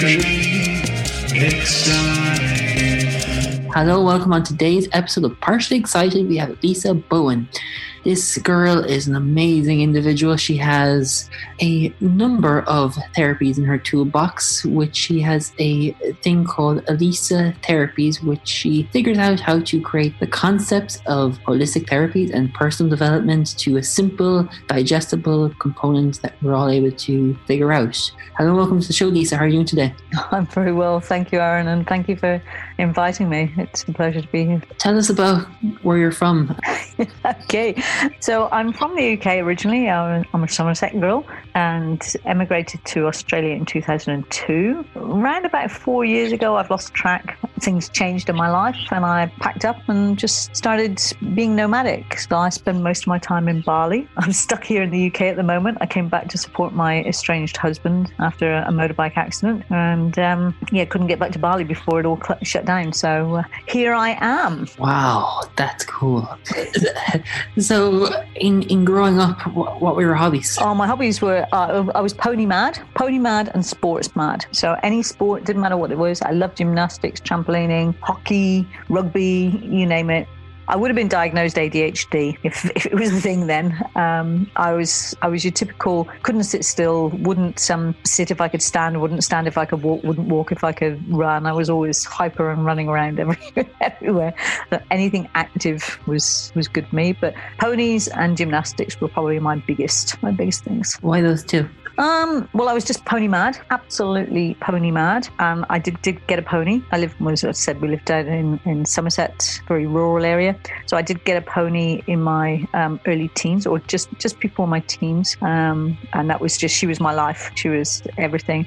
partially excited. Hello, welcome on today's episode of Partially Excited. We have Lisa Bowen. This girl is an amazing individual. She has a number of therapies in her toolbox, which she has a thing called Elisa Therapies, which she figures out how to create the concepts of holistic therapies and personal development to a simple, digestible component that we're all able to figure out. Hello, welcome to the show, Lisa. How are you doing today? I'm very well, thank you, Aaron, and thank you for inviting me. It's a pleasure to be here. Tell us about where you're from. okay, so I'm from the UK originally. I'm I'm a Somerset girl and emigrated to Australia in 2002. Around about four years ago, I've lost track. Things changed in my life, and I packed up and just started being nomadic. So I spend most of my time in Bali. I'm stuck here in the UK at the moment. I came back to support my estranged husband after a motorbike accident, and um, yeah, couldn't get back to Bali before it all shut down. So uh, here I am. Wow, that's cool. so, in, in growing up, what, what were your hobbies? Oh, my hobbies were uh, I was pony mad, pony mad, and sports mad. So any sport didn't matter what it was. I loved gymnastics, trampolining, hockey, rugby, you name it. I would have been diagnosed ADHD if, if it was a thing then. Um, I was I was your typical couldn't sit still, wouldn't um, sit if I could stand, wouldn't stand if I could walk, wouldn't walk if I could run. I was always hyper and running around everywhere. everywhere. Anything active was was good for me. But ponies and gymnastics were probably my biggest my biggest things. Why those two? Um, well, I was just pony mad, absolutely pony mad. Um, I did, did get a pony. I lived, as I said, we lived down in, in Somerset, very rural area. So I did get a pony in my um, early teens, or just just before my teens, um, and that was just she was my life. She was everything.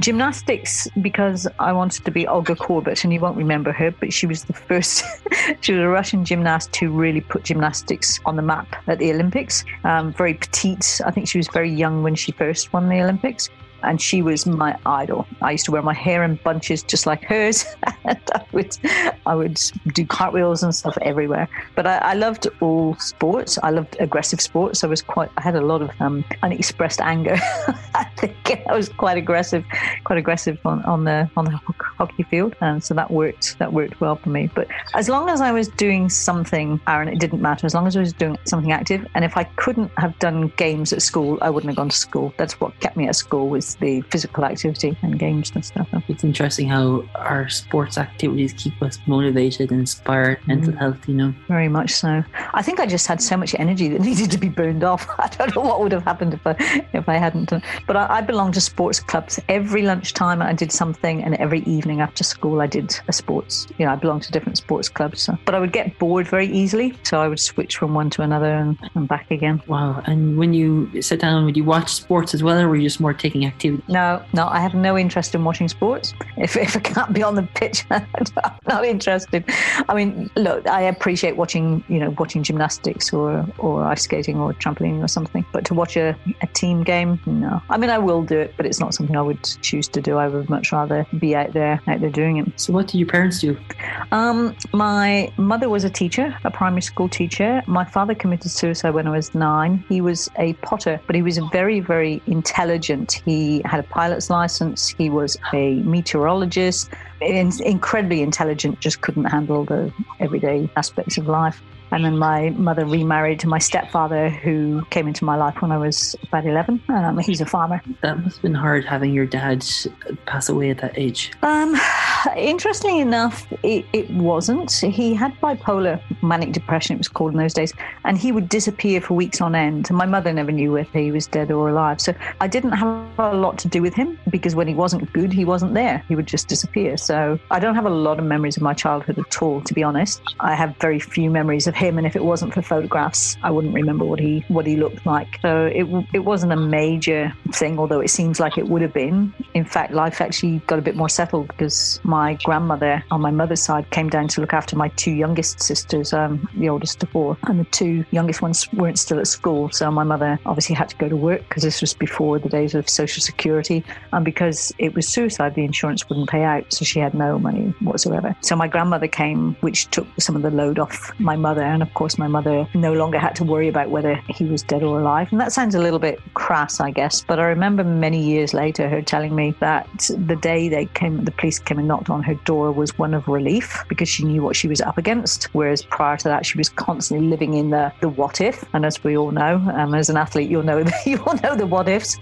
Gymnastics, because I wanted to be Olga Korbut, and you won't remember her, but she was the first, she was a Russian gymnast who really put gymnastics on the map at the Olympics. Um, very petite. I think she was very young when she first won the Olympics. And she was my idol. I used to wear my hair in bunches just like hers. and I would, I would do cartwheels and stuff everywhere. But I, I loved all sports. I loved aggressive sports. I was quite. I had a lot of um, unexpressed anger. I think I was quite aggressive, quite aggressive on, on the on the hockey field, and so that worked. That worked well for me. But as long as I was doing something, Aaron, it didn't matter. As long as I was doing something active, and if I couldn't have done games at school, I wouldn't have gone to school. That's what kept me at school was was the physical activity and games and stuff. It's interesting how our sports activities keep us motivated, inspired, mental Mm. health, you know. Very much so. I think I just had so much energy that needed to be burned off. I don't know what would have happened if I if I hadn't done. But I, I belonged to sports clubs. Every lunchtime I did something, and every evening after school I did a sports. You know, I belonged to different sports clubs. So. But I would get bored very easily, so I would switch from one to another and, and back again. Wow. And when you sit down, would you watch sports as well, or were you just more taking activity? No, no, I have no interest in watching sports. If, if I can't be on the pitch, I'm not interested. I mean, look, I appreciate watching, you know, watching gymnastics or, or ice skating or trampoline or something. But to watch a, a team game, no. I mean, I will do it, but it's not something I would choose to do. I would much rather be out there, out there doing it. So, what do your parents do? Um, my mother was a teacher, a primary school teacher. My father committed suicide when I was nine. He was a potter, but he was very, very intelligent. He had a pilot's license. He was a meteorologist, incredibly intelligent, just couldn't handle the everyday aspects of life. And then my mother remarried to my stepfather, who came into my life when I was about 11. Um, he's a farmer. That must have been hard having your dad pass away at that age. Um, interestingly enough, it, it wasn't. He had bipolar manic depression, it was called in those days, and he would disappear for weeks on end. My mother never knew whether he was dead or alive. So I didn't have a lot to do with him because when he wasn't good, he wasn't there. He would just disappear. So I don't have a lot of memories of my childhood at all, to be honest. I have very few memories of him, and if it wasn't for photographs, I wouldn't remember what he what he looked like. So it it wasn't a major thing, although it seems like it would have been. In fact, life actually got a bit more settled because my grandmother on my mother's side came down to look after my two youngest sisters, um, the oldest of four, and the two youngest ones weren't still at school. So my mother obviously had to go to work because this was before the days of social security, and because it was suicide, the insurance wouldn't pay out, so she had no money whatsoever. So my grandmother came, which took some of the load off my mother, and of course my mother no longer had to worry about whether he was dead or alive. And that sounds a little bit crass, I guess, but I remember many years later her telling me that the day they came, the police came and knocked on her door was one of relief because she knew what she was up against. Whereas prior to that, she was constantly living in the the what if. And as we all know, um, as an athlete, you'll know you all know the what ifs.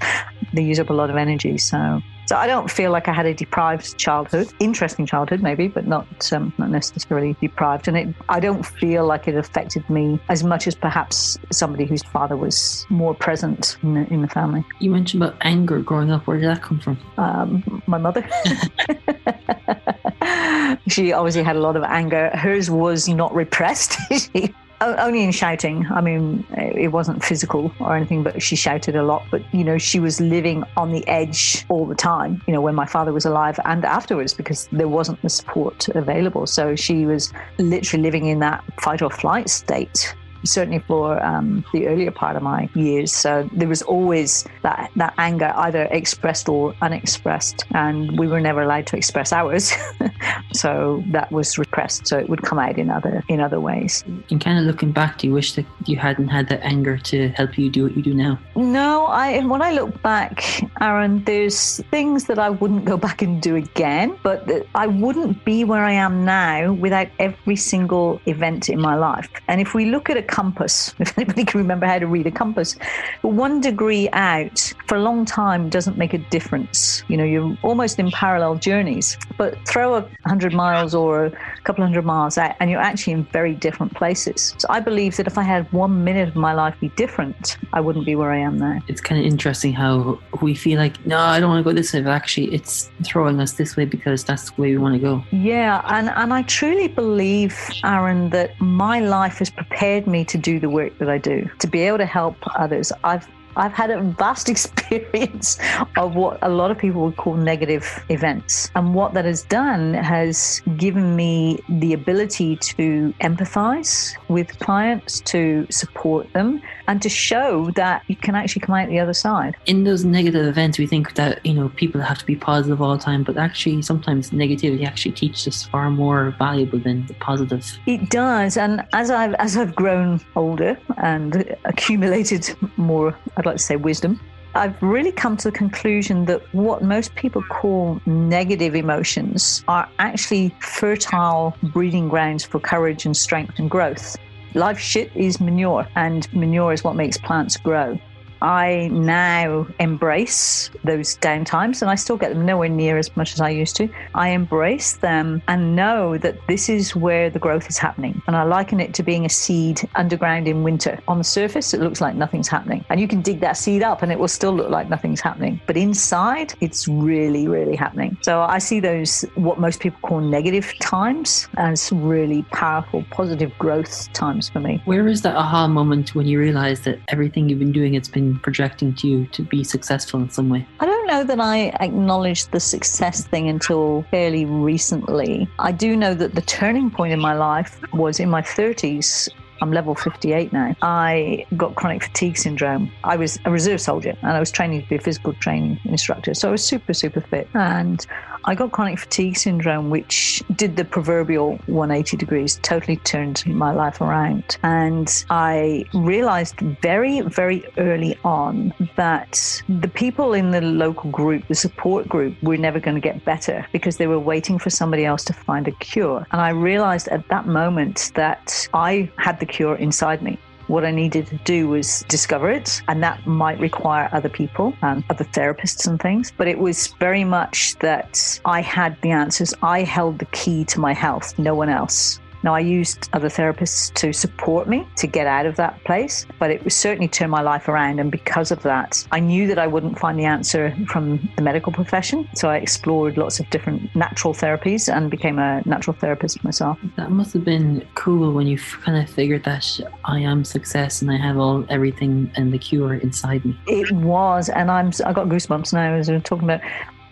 They use up a lot of energy. So. So I don't feel like I had a deprived childhood. Interesting childhood, maybe, but not um, not necessarily deprived. And it, I don't feel like it affected me as much as perhaps somebody whose father was more present in the, in the family. You mentioned about anger growing up. Where did that come from? Um, my mother. she obviously had a lot of anger. Hers was not repressed. she, only in shouting. I mean, it wasn't physical or anything, but she shouted a lot. But, you know, she was living on the edge all the time, you know, when my father was alive and afterwards because there wasn't the support available. So she was literally living in that fight or flight state certainly for um, the earlier part of my years. So there was always that, that anger, either expressed or unexpressed, and we were never allowed to express ours. so that was repressed. So it would come out in other in other ways. And kind of looking back, do you wish that you hadn't had that anger to help you do what you do now? No, I when I look back, Aaron, there's things that I wouldn't go back and do again, but I wouldn't be where I am now without every single event in my life. And if we look at a compass, if anybody can remember how to read a compass, one degree out for a long time doesn't make a difference. You know, you're almost in parallel journeys, but throw a hundred miles or a couple hundred miles out, and you're actually in very different places. So I believe that if I had one minute of my life be different, I wouldn't be where I am now. It's kind of interesting how we feel like, no, I don't want to go this way, but actually it's throwing us this way because that's the way we want to go. Yeah, and, and I truly believe, Aaron, that my life has prepared me to do the work that I do, to be able to help others. I've I've had a vast experience of what a lot of people would call negative events. And what that has done has given me the ability to empathize with clients, to support them, and to show that you can actually come out the other side. In those negative events, we think that, you know, people have to be positive all the time, but actually sometimes negativity actually teaches us far more valuable than the positive. It does, and as I've as I've grown older and accumulated more, I'd like to say wisdom, I've really come to the conclusion that what most people call negative emotions are actually fertile breeding grounds for courage and strength and growth. Life shit is manure, and manure is what makes plants grow. I now embrace those downtimes, and I still get them nowhere near as much as I used to. I embrace them and know that this is where the growth is happening. And I liken it to being a seed underground in winter. On the surface, it looks like nothing's happening. And you can dig that seed up and it will still look like nothing's happening. But inside, it's really, really happening. So I see those, what most people call negative times, as really powerful, positive growth times for me. Where is that aha moment when you realize that everything you've been doing, it's been projecting to you to be successful in some way? I don't know that I acknowledged the success thing until fairly recently. I do know that the turning point in my life was in my 30s. I'm level 58 now. I got chronic fatigue syndrome. I was a reserve soldier and I was training to be a physical training instructor. So I was super, super fit. And I got chronic fatigue syndrome, which did the proverbial 180 degrees, totally turned my life around. And I realized very, very early on that the people in the local group, the support group, were never going to get better because they were waiting for somebody else to find a cure. And I realized at that moment that I had the cure inside me. What I needed to do was discover it, and that might require other people, um, other therapists and things. But it was very much that I had the answers. I held the key to my health, no one else. Now, I used other therapists to support me to get out of that place, but it was certainly turned my life around. And because of that, I knew that I wouldn't find the answer from the medical profession. So I explored lots of different natural therapies and became a natural therapist myself. That must have been cool when you kind of figured that I am success and I have all everything and the cure inside me. It was, and I'm I got goosebumps now as we're talking about.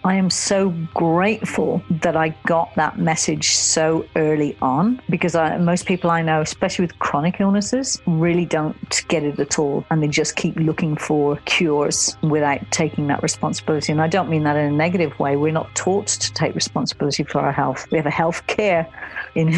I am so grateful that I got that message so early on because I, most people I know, especially with chronic illnesses, really don't get it at all. And they just keep looking for cures without taking that responsibility. And I don't mean that in a negative way. We're not taught to take responsibility for our health. We have a health care in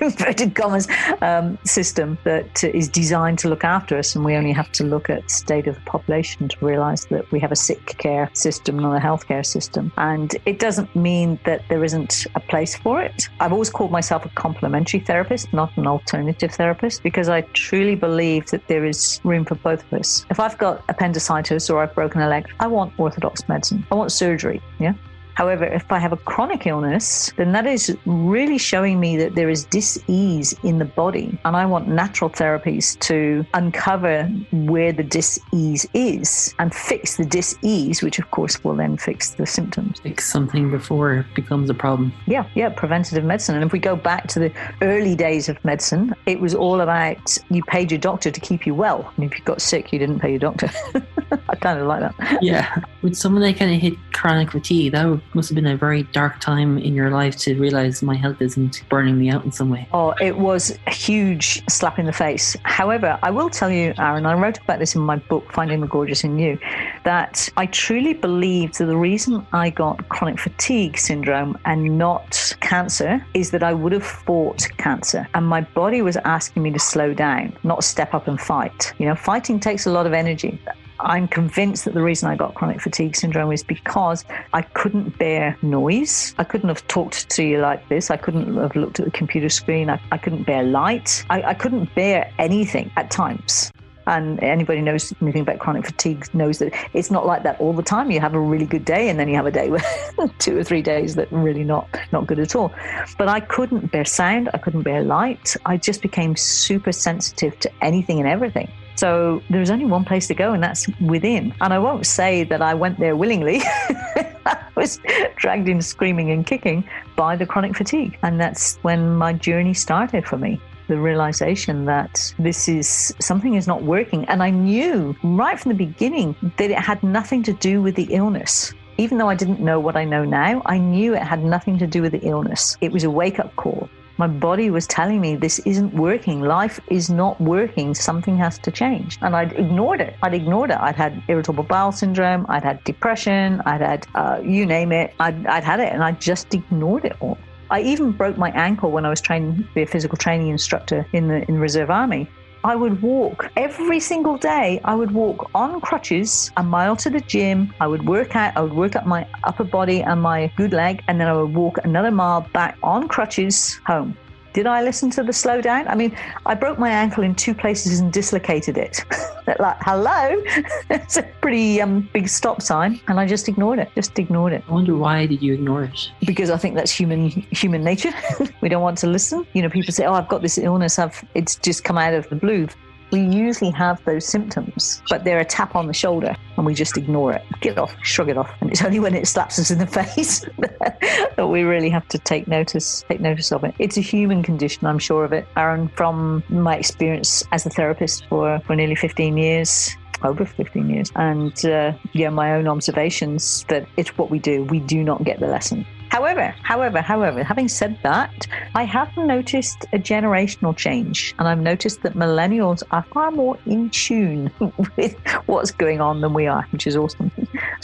inverted commas um, system that is designed to look after us, and we only have to look at state of the population to realise that we have a sick care system, not a healthcare system. And it doesn't mean that there isn't a place for it. I've always called myself a complementary therapist, not an alternative therapist, because I truly believe that there is room for both of us. If I've got appendicitis or I've broken a leg, I want orthodox medicine. I want surgery. Yeah. However, if I have a chronic illness, then that is really showing me that there is dis-ease in the body. And I want natural therapies to uncover where the dis-ease is and fix the dis-ease, which of course will then fix the symptoms. Fix something before it becomes a problem. Yeah, yeah, preventative medicine. And if we go back to the early days of medicine, it was all about you paid your doctor to keep you well. And if you got sick, you didn't pay your doctor. I kind of like that. Yeah. With someone that kind of hit chronic fatigue, that would- must have been a very dark time in your life to realize my health isn't burning me out in some way. Oh, it was a huge slap in the face. However, I will tell you, Aaron, I wrote about this in my book, Finding the Gorgeous in You, that I truly believe that the reason I got chronic fatigue syndrome and not cancer is that I would have fought cancer. And my body was asking me to slow down, not step up and fight. You know, fighting takes a lot of energy. I'm convinced that the reason I got chronic fatigue syndrome is because I couldn't bear noise. I couldn't have talked to you like this. I couldn't have looked at the computer screen. I, I couldn't bear light. I, I couldn't bear anything at times. And anybody knows anything about chronic fatigue knows that it's not like that all the time. You have a really good day, and then you have a day where two or three days that really not not good at all. But I couldn't bear sound. I couldn't bear light. I just became super sensitive to anything and everything. So there was only one place to go, and that's within. And I won't say that I went there willingly. I was dragged in screaming and kicking by the chronic fatigue. And that's when my journey started for me. The realization that this is something is not working. And I knew right from the beginning that it had nothing to do with the illness. Even though I didn't know what I know now, I knew it had nothing to do with the illness. It was a wake up call. My body was telling me this isn't working. Life is not working. Something has to change. And I'd ignored it. I'd ignored it. I'd had irritable bowel syndrome. I'd had depression. I'd had, uh, you name it. I'd, I'd had it and I just ignored it all. I even broke my ankle when I was training to be a physical training instructor in the in the Reserve Army. I would walk every single day. I would walk on crutches a mile to the gym. I would work out. I would work up my upper body and my good leg, and then I would walk another mile back on crutches home. Did I listen to the slowdown? I mean, I broke my ankle in two places and dislocated it. like, hello, it's a pretty um, big stop sign, and I just ignored it. Just ignored it I wonder why did you ignore it? because I think that's human human nature. we don't want to listen. You know, people say, "Oh, I've got this illness. I've it's just come out of the blue." We usually have those symptoms, but they're a tap on the shoulder, and we just ignore it, get off, shrug it off. And it's only when it slaps us in the face that we really have to take notice, take notice of it. It's a human condition, I'm sure of it. Aaron, from my experience as a therapist for for nearly 15 years, over 15 years. And uh, yeah, my own observations that it's what we do. We do not get the lesson. However, however, however, having said that, I have noticed a generational change, and I've noticed that millennials are far more in tune with what's going on than we are, which is awesome.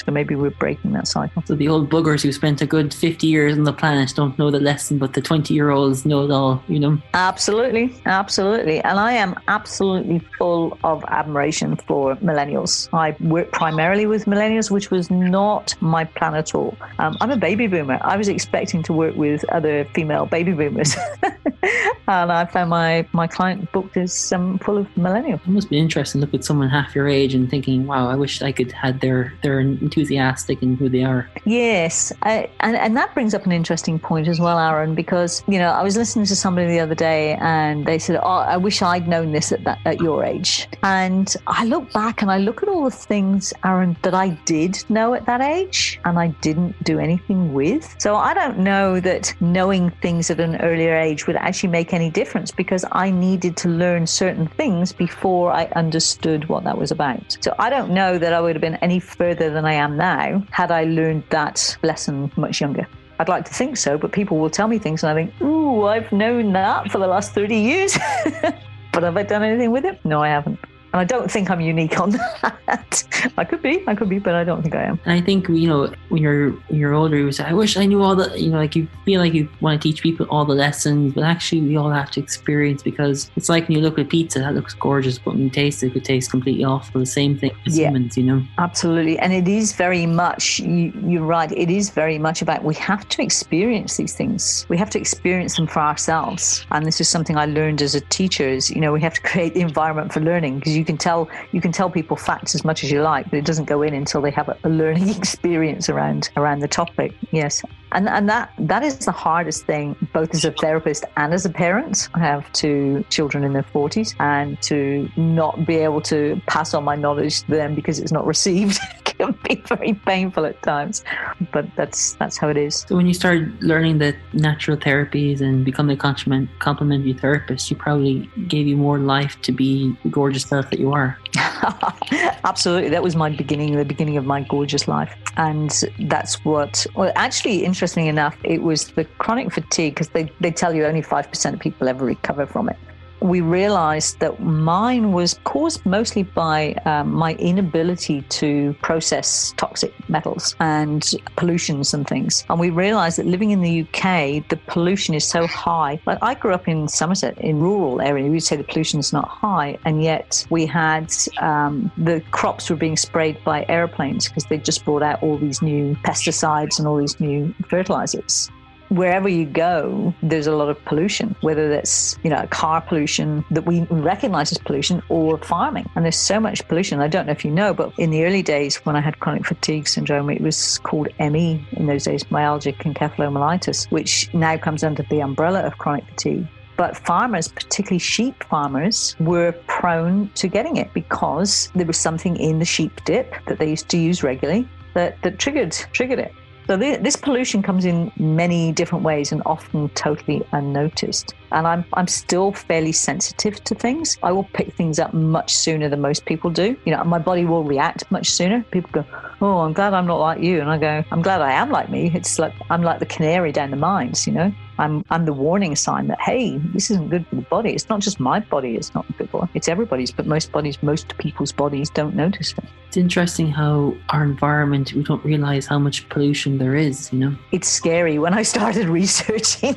So maybe we're breaking that cycle. So the old buggers who spent a good 50 years on the planet don't know the lesson, but the 20 year olds know it all, you know? Absolutely, absolutely. And I am absolutely full of admiration for millennials. I work primarily with millennials, which was not my plan at all. Um, I'm a baby boomer. I was expecting to work with other female baby boomers. and I found my, my client book is um, full of millennials. It must be interesting to look at someone half your age and thinking, wow, I wish I could had their, their enthusiastic in who they are. Yes, I, and and that brings up an interesting point as well, Aaron, because you know I was listening to somebody the other day, and they said, "Oh, I wish I'd known this at that at your age." And I look back and I look at all the things, Aaron, that I did know at that age, and I didn't do anything with. So I don't know that knowing things at an earlier age would actually make any difference because I needed to learn certain things before I understood what that was about. So I don't know that I would have been any further than I am now had I learned that lesson much younger. I'd like to think so, but people will tell me things and I think, ooh, I've known that for the last 30 years. but have I done anything with it? No, I haven't. And I don't think I'm unique on that. I could be, I could be, but I don't think I am. And I think, you know, when you're when you're older, you say, I wish I knew all the, you know, like you feel like you want to teach people all the lessons, but actually we all have to experience because it's like when you look at pizza, that looks gorgeous, but when you taste it, it tastes completely awful. The same thing as Yeah. humans, you know? Absolutely. And it is very much, you, you're right, it is very much about we have to experience these things. We have to experience them for ourselves. And this is something I learned as a teacher is, you know, we have to create the environment for learning because you can tell you can tell people facts as much as you like, but it doesn't go in until they have a, learning experience around around the topic. Yes. And and that that is the hardest thing, both as a therapist and as a parent. I have two children in their forties, and to not be able to pass on my knowledge to them because it's not received can be very painful at times. But that's that's how it is. So when you started learning the natural therapies and becoming a compliment, complementary therapist, you probably gave you more life to be the gorgeous self that you are. Absolutely. That was my beginning, the beginning of my gorgeous life. And that's what, well, actually, interestingly enough, it was the chronic fatigue because they, they tell you only 5% of people ever recover from it. We realized that mine was caused mostly by um, my inability to process toxic metals and pollutions and things. And we realized that living in the UK, the pollution is so high. Like I grew up in Somerset, in rural area, we'd say the pollution is not high, and yet we had um, the crops were being sprayed by airplanes because they just brought out all these new pesticides and all these new fertilizers wherever you go, there's a lot of pollution, whether that's, you know, car pollution that we recognize as pollution or farming. And there's so much pollution. I don't know if you know, but in the early days when I had chronic fatigue syndrome, it was called ME in those days, myalgic encephalomyelitis, which now comes under the umbrella of chronic fatigue. But farmers, particularly sheep farmers, were prone to getting it because there was something in the sheep dip that they used to use regularly that, that triggered triggered it. So thi- this pollution comes in many different ways and often totally unnoticed. And I'm I'm still fairly sensitive to things. I will pick things up much sooner than most people do. You know, my body will react much sooner. People go, "Oh, I'm glad I'm not like you," and I go, "I'm glad I am like me." It's like I'm like the canary down the mines. You know, I'm I'm the warning sign that hey, this isn't good for the body. It's not just my body. It's not good for. It's everybody's. But most bodies, most people's bodies, don't notice it. It's interesting how our environment, we don't realize how much pollution there is, you know? it's scary when I started researching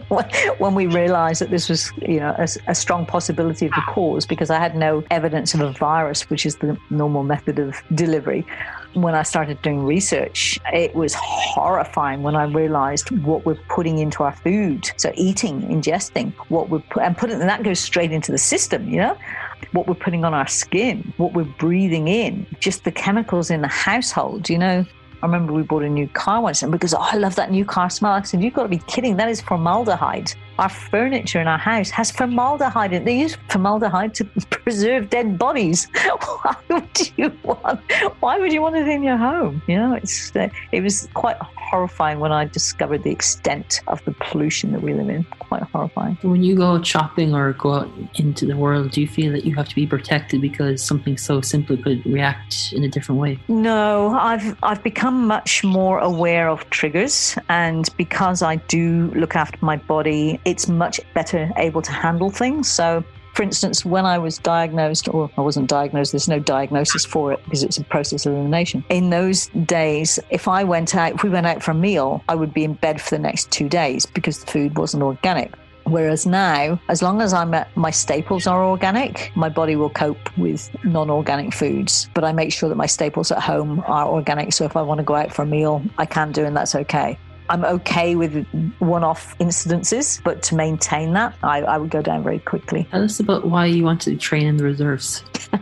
when, we realized that this was, you know, a, a strong possibility of the cause because I had no evidence of a virus, which is the normal method of delivery. When I started doing research, it was horrifying when I realized what we're putting into our food. So eating, ingesting, what we're put, and putting, and that goes straight into the system, you know? What we're putting on our skin, what we're breathing in, just the chemicals in the household, you know? I remember we bought a new car once, and because oh, I love that new car smell, I said, You've got to be kidding. That is formaldehyde. Our furniture in our house has formaldehyde in it. They use formaldehyde to preserve dead bodies. Why would you want? Why would you want it in your home? You know, it's uh, it was quite horrifying when I discovered the extent of the pollution that we live in. Quite horrifying. When you go shopping or go out into the world, do you feel that you have to be protected because something so simple could react in a different way? No, I've I've become much more aware of triggers, and because I do look after my body, it's much better able to handle things. So. For instance, when I was diagnosed, or I wasn't diagnosed, there's no diagnosis for it because it's a process of elimination. In those days, if I went out, if we went out for a meal, I would be in bed for the next two days because the food wasn't organic. Whereas now, as long as I'm at, my staples are organic, my body will cope with non-organic foods. But I make sure that my staples at home are organic. So if I want to go out for a meal, I can do, and that's okay. I'm okay with one-off incidences, but to maintain that, I, I would go down very quickly. Tell us about why you wanted to train in the reserves.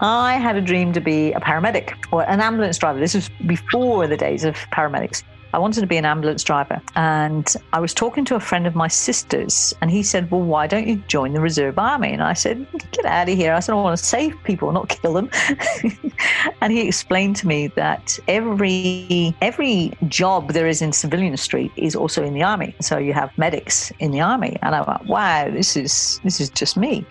I had a dream to be a paramedic or an ambulance driver. This was before the days of paramedics. I wanted to be an ambulance driver. And I was talking to a friend of my sister's, and he said, Well, why don't you join the Reserve Army? And I said, Get out of here. I said, I want to save people, not kill them. and he explained to me that every every job there is in civilian street is also in the army. So you have medics in the army. And I went, Wow, this is this is just me.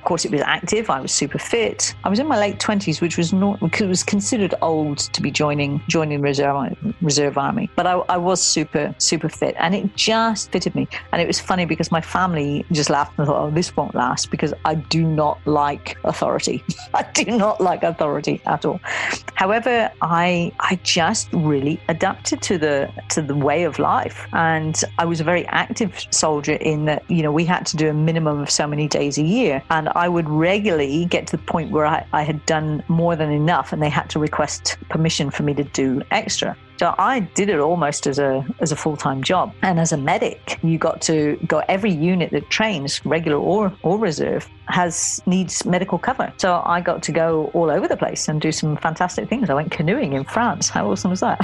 Of course, it was active. I was super fit. I was in my late twenties, which was not because it was considered old to be joining joining reserve reserve army. But I, I was super super fit, and it just fitted me. And it was funny because my family just laughed and thought, "Oh, this won't last," because I do not like authority. I do not like authority at all. However, I I just really adapted to the to the way of life, and I was a very active soldier in that you know we had to do a minimum of so many days a year, and I would regularly get to the point where I, I had done more than enough, and they had to request permission for me to do extra. So I did it almost as a as a full time job. And as a medic, you got to go every unit that trains, regular or or reserve, has needs medical cover. So I got to go all over the place and do some fantastic things. I went canoeing in France. How awesome was that?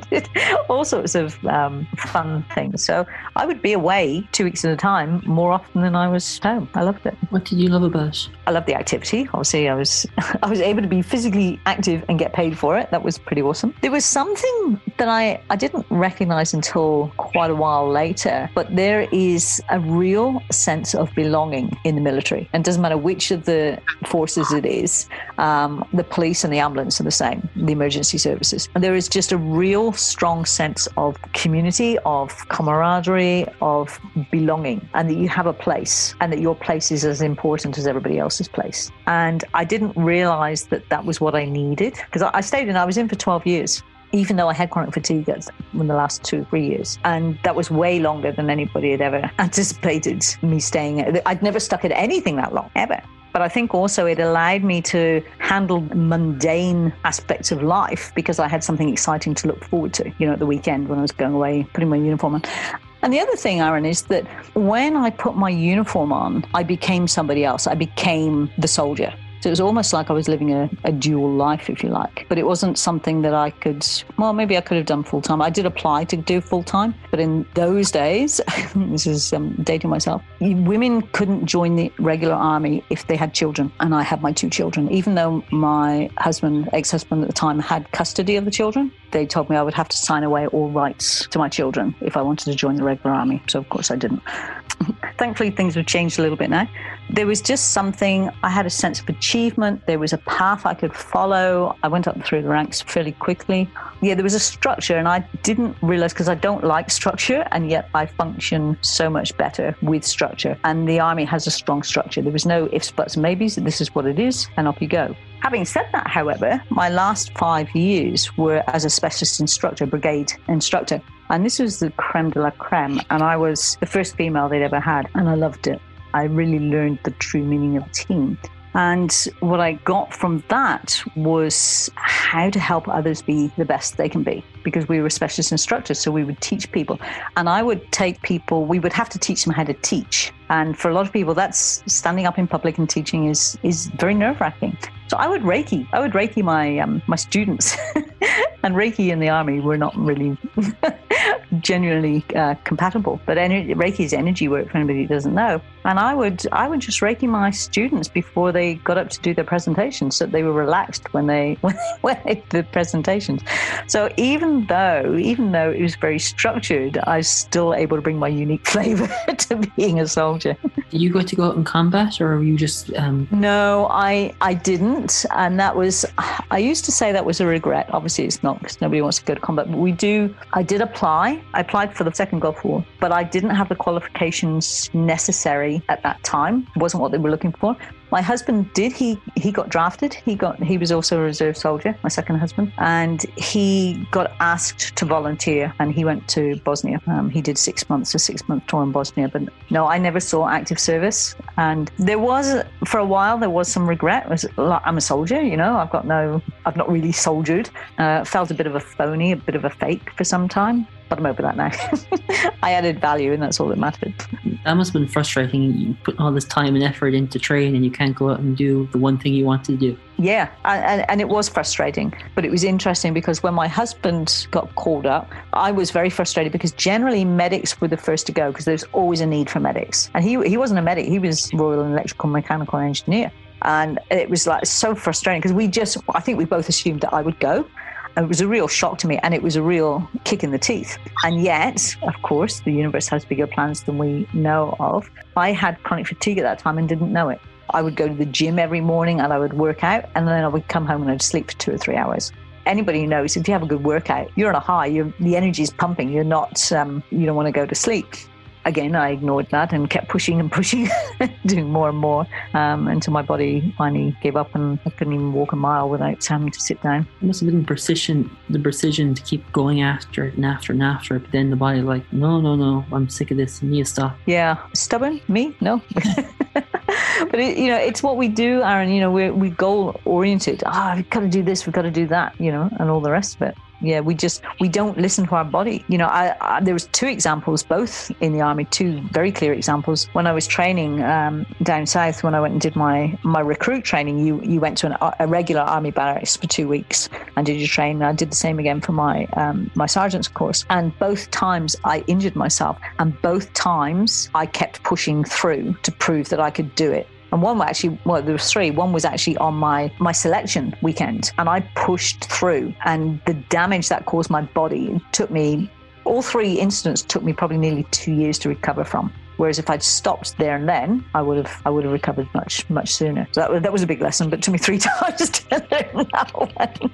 Did all sorts of um, fun things. So I would be away two weeks at a time more often than I was home. I loved it. What did you love about it? I loved the activity. Obviously, I was I was able to be physically active and get paid for it. That was pretty awesome. There was something that I I didn't recognize until quite a while later, but there is a real sense of belonging in the military, and doesn't matter which of the forces it is. Um, the police and the ambulance are the same. The emergency services. And there is just a real strong sense of community, of camaraderie, of belonging, and that you have a place, and that your place is as important as everybody else's place. And I didn't realize that that was what I needed because I stayed in. I was in for twelve years even though I had chronic fatigue in the last two, three years. And that was way longer than anybody had ever anticipated me staying. I'd never stuck at anything that long, ever. But I think also it allowed me to handle mundane aspects of life because I had something exciting to look forward to, you know, at the weekend when I was going away, putting my uniform on. And the other thing, Aaron, is that when I put my uniform on, I became somebody else. I became the soldier. So it was almost like I was living a, a, dual life, if you like. But it wasn't something that I could, well, maybe I could have done full time. I did apply to do full time, but in those days, this is um, dating myself, women couldn't join the regular army if they had children. And I had my two children. Even though my husband, ex husband at the time, had custody of the children, they told me I would have to sign away all rights to my children if I wanted to join the regular army. So, of course, I didn't. Thankfully, things have changed a little bit now. There was just something, I had a sense of achievement. There was a path I could follow. I went up through the ranks fairly quickly. Yeah, there was a structure, and I didn't realize because I don't like structure, and yet I function so much better with structure. And the army has a strong structure. There was no ifs, buts, maybes. This is what it is, and off you go. Having said that, however, my last five years were as a specialist instructor, brigade instructor. And this was the creme de la creme. And I was the first female they'd ever had. And I loved it. I really learned the true meaning of team. And what I got from that was how to help others be the best they can be because we were specialist instructors. So we would teach people. And I would take people, we would have to teach them how to teach. And for a lot of people, that's standing up in public and teaching is, is very nerve wracking. So I would Reiki. I would Reiki my um, my students, and Reiki in the army were not really genuinely uh, compatible. But ener- Reiki is energy work for anybody who doesn't know. And I would I would just Reiki my students before they got up to do their presentations, so they were relaxed when they when, when they did the presentations. So even though even though it was very structured, I was still able to bring my unique flavor to being a soldier. Did you get to go out in combat, or were you just? Um, No, I I didn't, and that was I used to say that was a regret. Obviously, it's not because nobody wants to go to combat. But we do. I did apply. I applied for the second Gulf War, but I didn't have the qualifications necessary at that time. It wasn't what they were looking for. My husband did. He he got drafted. He got he was also a reserve soldier. My second husband, and he got asked to volunteer, and he went to Bosnia. Um, he did six months, a six month tour in Bosnia. But no, I never saw active service, and there was for a while there was some regret. Was like, I'm a soldier, you know. I've got no. I've not really soldiered. Uh, felt a bit of a phony, a bit of a fake for some time. But I'm over that now. I added value, and that's all that mattered. that must have been frustrating. You put all this time and effort into training, and you can't go out and do the one thing you want to do. Yeah, and, and it was frustrating, but it was interesting because when my husband got called up, I was very frustrated because generally medics were the first to go because there's always a need for medics. And he, he wasn't a medic, he was Royal Electrical Mechanical Engineer. And it was like so frustrating because we just, I think we both assumed that I would go. It was a real shock to me and it was a real kick in the teeth. And yet, of course, the universe has bigger plans than we know of. I had chronic fatigue at that time and didn't know it. I would go to the gym every morning and I would work out, and then I would come home and I'd sleep for two or three hours. Anybody who knows, if you have a good workout, you're on a high. The energy is pumping. You're not. Um, you don't want to go to sleep. Again, I ignored that and kept pushing and pushing, doing more and more um, until my body finally gave up and I couldn't even walk a mile without having to sit down. It must have been precision, the precision to keep going after it and after and after it. But then the body, like, no, no, no, I'm sick of this. I need to stop. Yeah, stubborn me? No. but it, you know, it's what we do, Aaron. You know, we're we goal oriented. Ah, we've got to do this, we've got to do that. You know, and all the rest of it. Yeah, we just we don't listen to our body. You know, I, I there was two examples, both in the army, two very clear examples. When I was training um, down south, when I went and did my my recruit training, you you went to an, a regular army barracks for two weeks and did your training. I did the same again for my um, my sergeant's course, and both times I injured myself, and both times I kept pushing through to prove that I could do it. And one actually, well, there was three. One was actually on my my selection weekend, and I pushed through. And the damage that caused my body took me. All three incidents took me probably nearly two years to recover from. Whereas if I'd stopped there and then, I would have I would have recovered much much sooner. So that, was- that was a big lesson, but it took me three times to learn that one.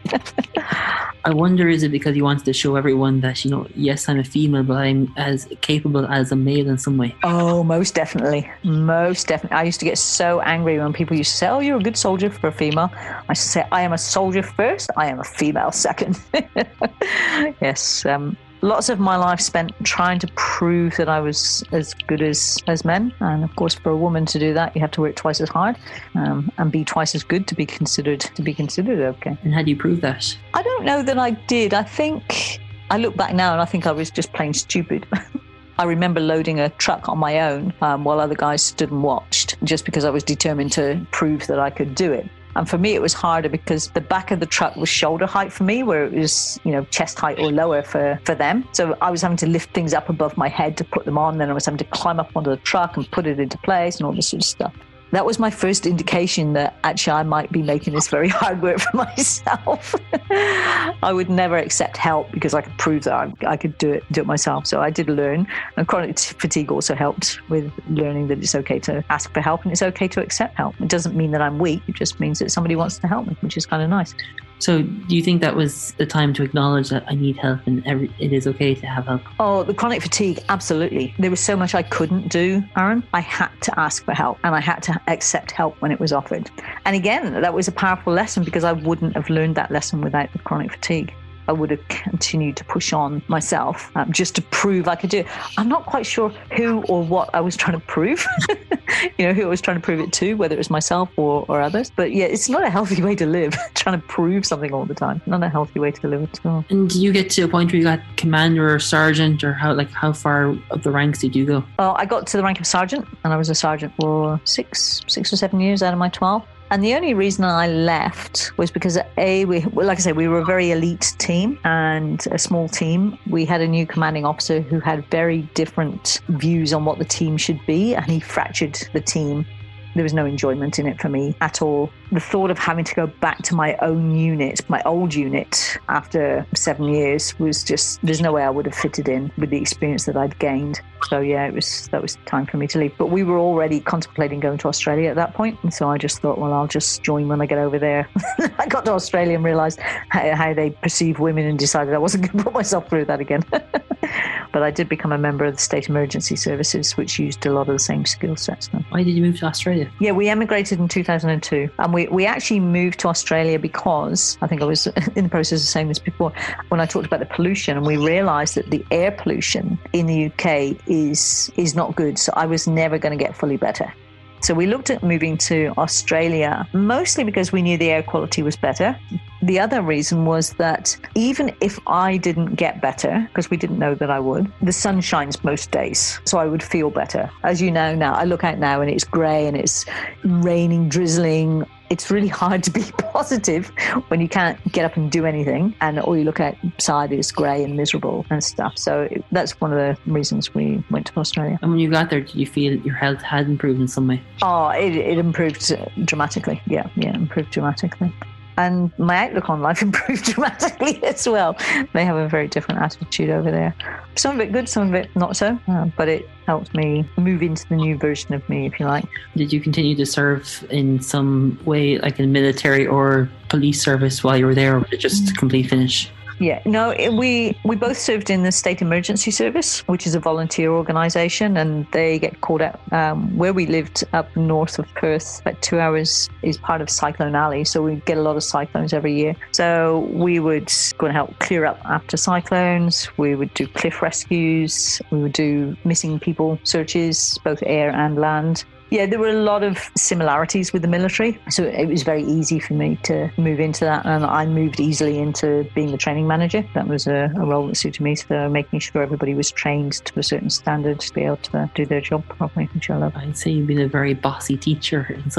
I wonder, is it because you wanted to show everyone that, you know, yes, I'm a female, but I'm as capable as a male in some way? Oh, most definitely. Most definitely. I used to get so angry when people used to say, Oh, you're a good soldier for a female. I used to say, I am a soldier first, I am a female second. yes. Um, lots of my life spent trying to prove that I was as good as, as men. And of course, for a woman to do that, you have to work twice as hard um, and be twice as good to be considered to be considered okay. And how do you prove that? I don't know that I did. I think I look back now and I think I was just plain stupid. I remember loading a truck on my own um, while other guys stood and watched, just because I was determined to prove that I could do it. And for me, it was harder because the back of the truck was shoulder height for me, where it was, you know, chest height or lower for, for them. So I was having to lift things up above my head to put them on. Then I was having to climb up onto the truck and put it into place and all this sort of stuff. That was my first indication that actually I might be making this very hard work for myself. I would never accept help because I could prove that I, I could do it do it myself. So I did learn, and chronic fatigue also helped with learning that it's okay to ask for help and it's okay to accept help. It doesn't mean that I'm weak. It just means that somebody wants to help me, which is kind of nice. So, do you think that was the time to acknowledge that I need help and every, it is okay to have help? Oh, the chronic fatigue, absolutely. There was so much I couldn't do, Aaron. I had to ask for help and I had to accept help when it was offered. And again, that was a powerful lesson because I wouldn't have learned that lesson without the chronic fatigue. I would have continued to push on myself um, just to prove I could do it. I'm not quite sure who or what I was trying to prove, you know, who I was trying to prove it to, whether it was myself or, or others. But yeah, it's not a healthy way to live, trying to prove something all the time. Not a healthy way to live at all. And do you get to a point where you got commander or sergeant, or how like how far up the ranks did you go? Well, I got to the rank of sergeant, and I was a sergeant for six, six or seven years out of my twelve. And the only reason I left was because a we, like I said, we were a very elite team and a small team. We had a new commanding officer who had very different views on what the team should be, and he fractured the team. There was no enjoyment in it for me at all. The thought of having to go back to my own unit, my old unit, after seven years was just, there's no way I would have fitted in with the experience that I'd gained. So, yeah, it was, that was time for me to leave. But we were already contemplating going to Australia at that point. point, And so I just thought, well, I'll just join when I get over there. I got to Australia and realized how, how they perceive women and decided I wasn't going to put myself through that again. but I did become a member of the State Emergency Services, which used a lot of the same skill sets. Then. Why did you move to Australia? Yeah, we emigrated in 2002. And we, we actually moved to Australia because I think I was in the process of saying this before when I talked about the pollution, and we realized that the air pollution in the UK is, is not good. So I was never going to get fully better. So we looked at moving to Australia mostly because we knew the air quality was better. The other reason was that even if I didn't get better, because we didn't know that I would, the sun shines most days. So I would feel better. As you know now, I look out now and it's grey and it's raining, drizzling. It's really hard to be positive when you can't get up and do anything, and all you look outside is grey and miserable and stuff. So that's one of the reasons we went to Australia. And when you got there, did you feel your health had improved in some way? Oh, it, it improved dramatically. Yeah, yeah, improved dramatically. And my outlook on life improved dramatically as well. They have a very different attitude over there. Some of it good, some of it not so, uh, but it helped me move into the new version of me, if you like. Did you continue to serve in some way, like in military or police service while you were there, or was it just complete finish? Yeah, no, we we both served in the State Emergency Service, which is a volunteer organisation, and they get called out. Um, where we lived up north of Perth, about two hours is part of Cyclone Alley, so we get a lot of cyclones every year. So we would go and help clear up after cyclones. We would do cliff rescues. We would do missing people searches, both air and land. Yeah, there were a lot of similarities with the military. So it was very easy for me to move into that. And I moved easily into being the training manager. That was a, a role that suited me. So making sure everybody was trained to a certain standard to be able to do their job properly, which I love. I'd say you've been a very bossy teacher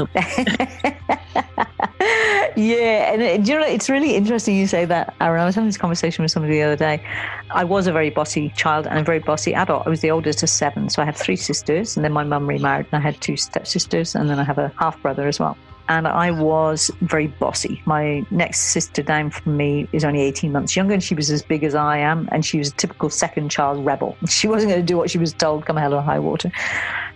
yeah, and it, you know, it's really interesting you say that, Aaron. I was having this conversation with somebody the other day. I was a very bossy child and a very bossy adult. I was the oldest of seven, so I have three sisters, and then my mum remarried, and I had two stepsisters, and then I have a half brother as well. And I was very bossy. My next sister down from me is only 18 months younger, and she was as big as I am, and she was a typical second child rebel. She wasn't going to do what she was told, come hell or high water.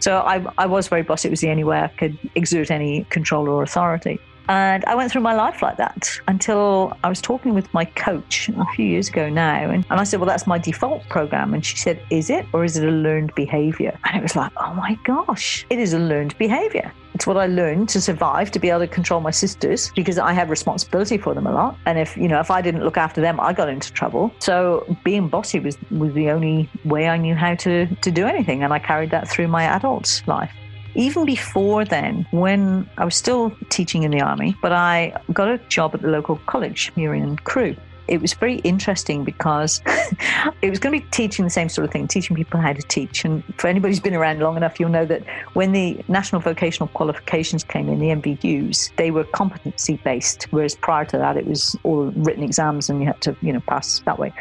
So I, I was very bossy. It was the only way I could exert any control or authority. And I went through my life like that until I was talking with my coach a few years ago now. And, I said, Well, that's my default program. And she said, Is it? Or is it a learned behavior? And it was like, Oh my gosh, it is a learned behavior. It's what I learned to survive, to be able to control my sisters because I had responsibility for them a lot. And if, you know, if I didn't look after them, I got into trouble. So being bossy was, was the only way I knew how to, to do anything. And I carried that through my adult life even before then, when I was still teaching in the army, but I got a job at the local college here in Crewe. It was very interesting because it was going to be teaching the same sort of thing, teaching people how to teach. And for anybody who's been around long enough, you'll know that when the National Vocational Qualifications came in, the NVQs, they were competency based, whereas prior to that, it was all written exams and you had to, you know, pass that way.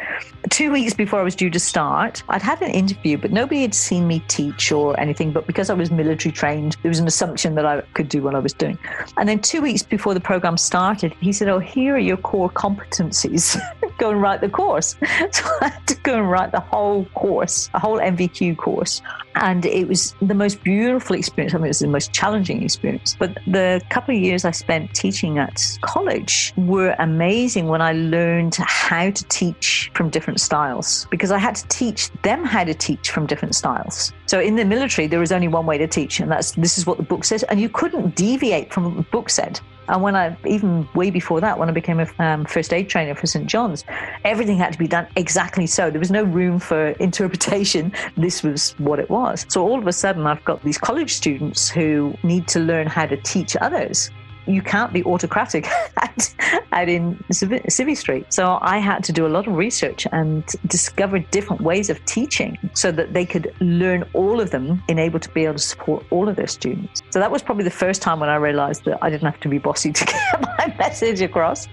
Two weeks before I was due to start, I'd had an interview, but nobody had seen me teach or anything. But because I was military trained, there was an assumption that I could do what I was doing. And then two weeks before the program started, he said, Oh, here are your core competencies. go and write the course. So I had to go and write the whole course, a whole NVQ course. And it was the most beautiful experience. I mean, it was the most challenging experience. But the couple of years I spent teaching at college were amazing when I learned how to teach from different styles because I had to teach them how to teach from different styles. So in the military, there was only one way to teach, and that's this is what the book says. And you couldn't deviate from what the book said. And when I, even way before that, when I became a um, first aid trainer for St. John's. Everything had to be done exactly so. There was no room for interpretation. This was what it was. So all of a sudden, I've got these college students who need to learn how to teach others you can't be autocratic at, at in Civvy Street. So I had to do a lot of research and discover different ways of teaching so that they could learn all of them and able to be able to support all of their students. So that was probably the first time when I realized that I didn't have to be bossy to get my message across.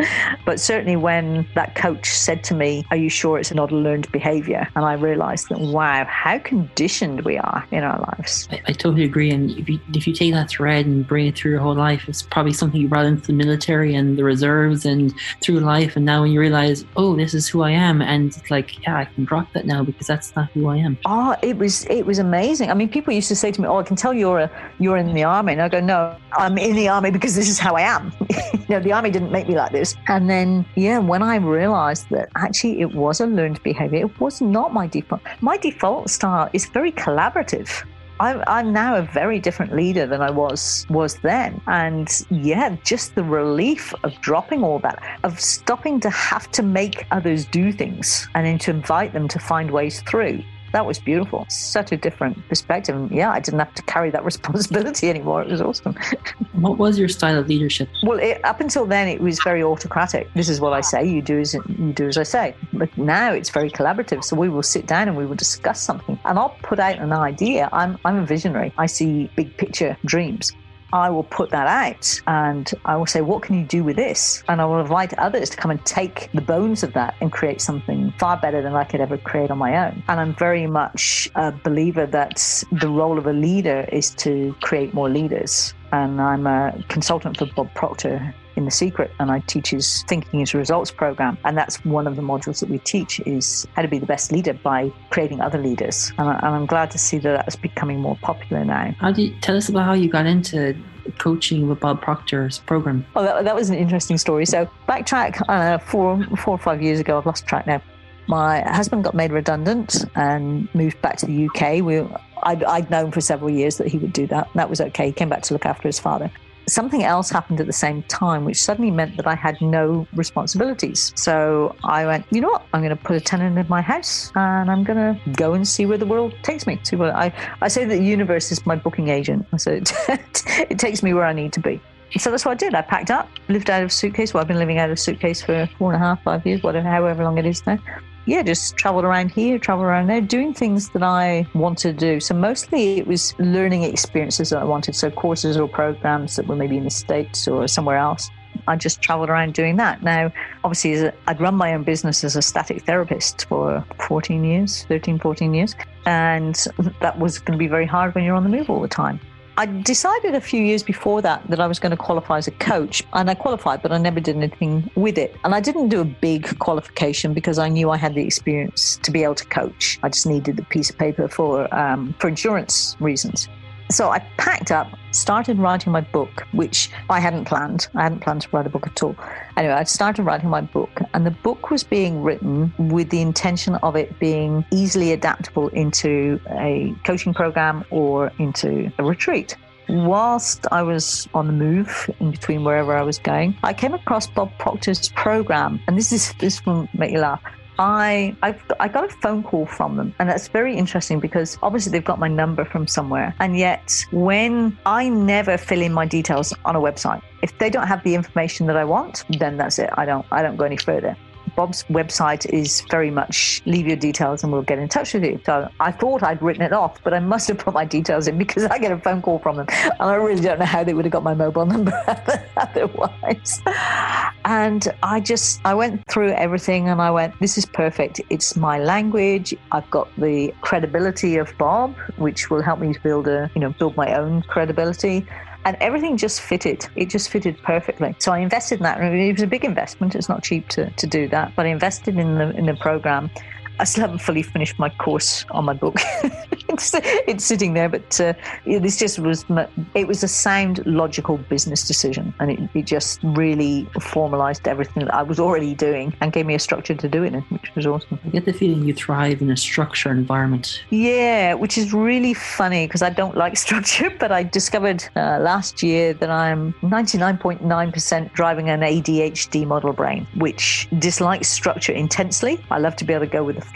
But certainly when that coach said to me, Are you sure it's not a learned behavior? And I realized that, wow, how conditioned we are in our lives. I, I totally agree. And if you, if you take that thread and bring it through your whole life, it's probably something you brought into the military and the reserves and through life. And now when you realize, oh, this is who I am, and it's like, yeah, I can drop that now because that's not who I am. Oh, it was it was amazing. I mean, people used to say to me, "Oh, I can tell you're a, you're in the army," and I go, "No, I'm in the army because this is how I am." you know, the army didn't make me like this. And then, yeah, when I realized that actually it was a learned behavior, it was not my default. My default style is very collaborative. I'm, I'm now a very different leader than I was was then, and yeah, just the relief of dropping all that, of stopping to have to make others do things, and then to invite them to find ways through. That was beautiful. Such a different perspective. And yeah, I didn't have to carry that responsibility anymore. It was awesome. What was your style of leadership? Well, it, up until then, it was very autocratic. This is what I say. You do as you do as I say. But now it's very collaborative. So we will sit down and we will discuss something, and I'll put out an idea. I'm I'm a visionary. I see big picture dreams. I will put that out and I will say, what can you do with this? And I will invite others to come and take the bones of that and create something far better than I could ever create on my own. And I'm very much a believer that the role of a leader is to create more leaders. And I'm a consultant for Bob Proctor in The Secret, and I teach his Thinking Into Results program. And that's one of the modules that we teach is how to be the best leader by creating other leaders. And, I, and I'm glad to see that that's becoming more popular now. How do you tell us about how you got into coaching with Bob Proctor's program? Oh, that, that was an interesting story. So backtrack uh, four, four or five years ago. I've lost track now. My husband got made redundant and moved back to the UK. We, I'd, I'd known for several years that he would do that. And that was okay. He came back to look after his father something else happened at the same time, which suddenly meant that I had no responsibilities. So I went, you know what? I'm going to put a tenant in my house and I'm going to go and see where the world takes me. See what I, I say that the universe is my booking agent. So it, it takes me where I need to be. So that's what I did. I packed up, lived out of a suitcase. Well, I've been living out of suitcase for four and a half, five years, whatever, however long it is now yeah, just traveled around here, traveled around there, doing things that I wanted to do. So mostly it was learning experiences that I wanted. So courses or programs that were maybe in the States or somewhere else. I just traveled around doing that. Now, obviously, I'd run my own business as a static therapist for 14 years, 13, 14 years. And that was going to be very hard when you're on the move all the time. I decided a few years before that that I was going to qualify as a coach, and I qualified, but I never did anything with it. And I didn't do a big qualification because I knew I had the experience to be able to coach. I just needed the piece of paper for um, for insurance reasons. So I packed up, started writing my book, which I hadn't planned. I hadn't planned to write a book at all. Anyway, I started writing my book, and the book was being written with the intention of it being easily adaptable into a coaching program or into a retreat. Whilst I was on the move in between wherever I was going, I came across Bob Proctor's program, and this is this will make you laugh. I I've, I got a phone call from them, and that's very interesting because obviously they've got my number from somewhere, and yet when I never fill in my details on a website, if they don't have the information that I want, then that's it. I don't I don't go any further. Bob's website is very much leave your details and we'll get in touch with you. So I thought I'd written it off, but I must have put my details in because I get a phone call from them. And I really don't know how they would have got my mobile number otherwise. And I just, I went through everything and I went, this is perfect. It's my language. I've got the credibility of Bob, which will help me to build a, you know, build my own credibility and everything just fitted. It just fitted perfectly. So I invested in that. It was a big investment. It's not cheap to, to do that, but I invested in the in the program. I still haven't fully finished my course on my book. it's, it's sitting there, but uh, this just was it was a sound, logical business decision, and it, it just really formalized everything that I was already doing and gave me a structure to do it in, which was awesome. I get the feeling you thrive in a structured environment. Yeah, which is really funny because I don't like structure, but I discovered uh, last year that I'm 99.9% driving an ADHD model brain, which dislikes structure intensely. I love to be able to go with the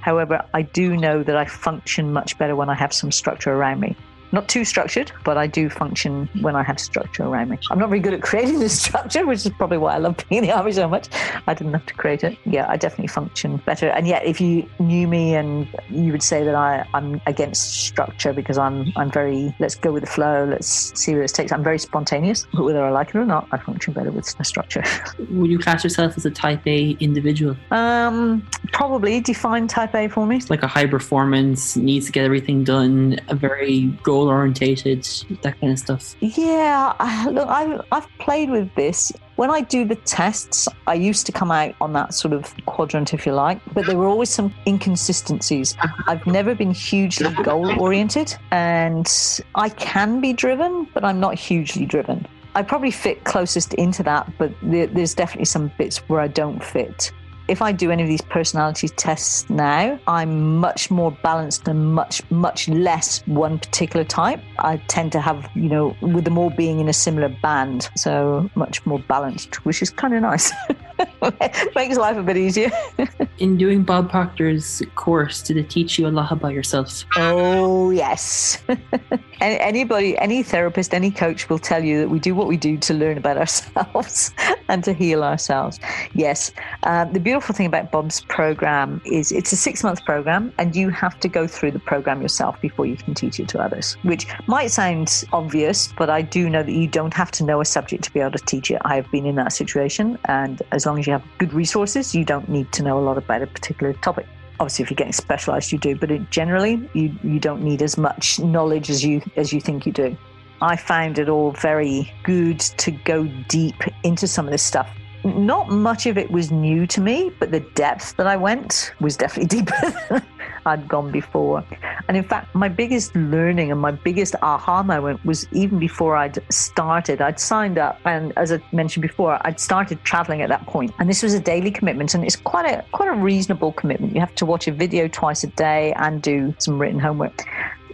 However, I do know that I function much better when I have some structure around me. Not too structured, but I do function when I have structure around me. I'm not very good at creating the structure, which is probably why I love being in the army so much. I didn't have to create it. Yeah, I definitely function better. And yet, if you knew me, and you would say that I, I'm against structure because I'm I'm very let's go with the flow, let's see where this takes. I'm very spontaneous, but whether I like it or not, I function better with a structure. Would you class yourself as a type A individual? um, probably define type A for me. Like a high performance, needs to get everything done, a very goal orientated, that kind of stuff. Yeah, I- look, I've, I've played with this. When I do the tests, I used to come out on that sort of quadrant, if you like, but there were always some inconsistencies. I've never been hugely goal oriented, and I can be driven, but I'm not hugely driven. I probably fit closest into that, but there's definitely some bits where I don't fit. If I do any of these personality tests now, I'm much more balanced and much, much less one particular type. I tend to have, you know, with them all being in a similar band, so much more balanced, which is kind of nice. Makes life a bit easier. In doing Bob Proctor's course, did it teach you a lot about yourself? Oh, yes. Anybody, any therapist, any coach will tell you that we do what we do to learn about ourselves and to heal ourselves. Yes. Um, the beautiful thing about Bob's program is it's a six month program and you have to go through the program yourself before you can teach it to others, which might sound obvious, but I do know that you don't have to know a subject to be able to teach it. I have been in that situation. And as long as you have good resources, you don't need to know a lot about a particular topic obviously if you're getting specialized you do but it, generally you you don't need as much knowledge as you as you think you do i found it all very good to go deep into some of this stuff not much of it was new to me but the depth that i went was definitely deeper than i'd gone before. And in fact my biggest learning and my biggest aha moment was even before i'd started. I'd signed up and as i mentioned before i'd started traveling at that point. and this was a daily commitment and it's quite a quite a reasonable commitment. You have to watch a video twice a day and do some written homework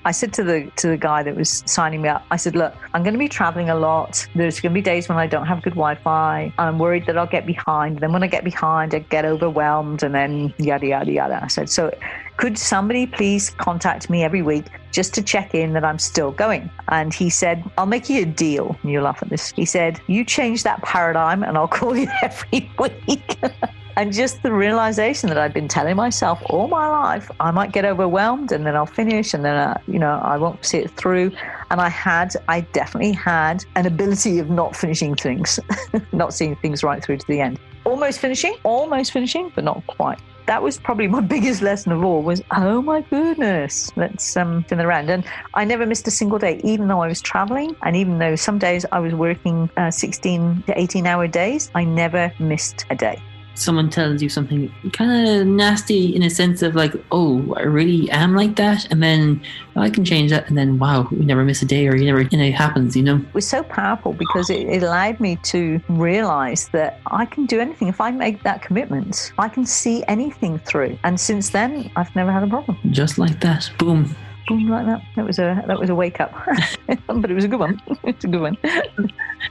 I said to the to the guy that was signing me up, I said, "Look, I'm going to be traveling a lot. There's going to be days when I don't have good Wi-Fi. I'm worried that I'll get behind. Then when I get behind, I get overwhelmed, and then yada yada yada." I said, "So, could somebody please contact me every week just to check in that I'm still going?" And he said, "I'll make you a deal." And you laugh at this. He said, "You change that paradigm, and I'll call you every week." And just the realization that I'd been telling myself all my life, I might get overwhelmed and then I'll finish and then, uh, you know, I won't see it through. And I had, I definitely had an ability of not finishing things, not seeing things right through to the end. Almost finishing, almost finishing, but not quite. That was probably my biggest lesson of all was, oh my goodness, let's um, turn around. And I never missed a single day, even though I was traveling. And even though some days I was working uh, 16 to 18 hour days, I never missed a day. Someone tells you something kind of nasty in a sense of like, oh, I really am like that, and then oh, I can change that, and then wow, we never miss a day, or you never, you know, it happens, you know. It was so powerful because it, it allowed me to realize that I can do anything. If I make that commitment, I can see anything through. And since then, I've never had a problem. Just like that, boom. Boom, like that. That was a that was a wake up, but it was a good one. It's a good one.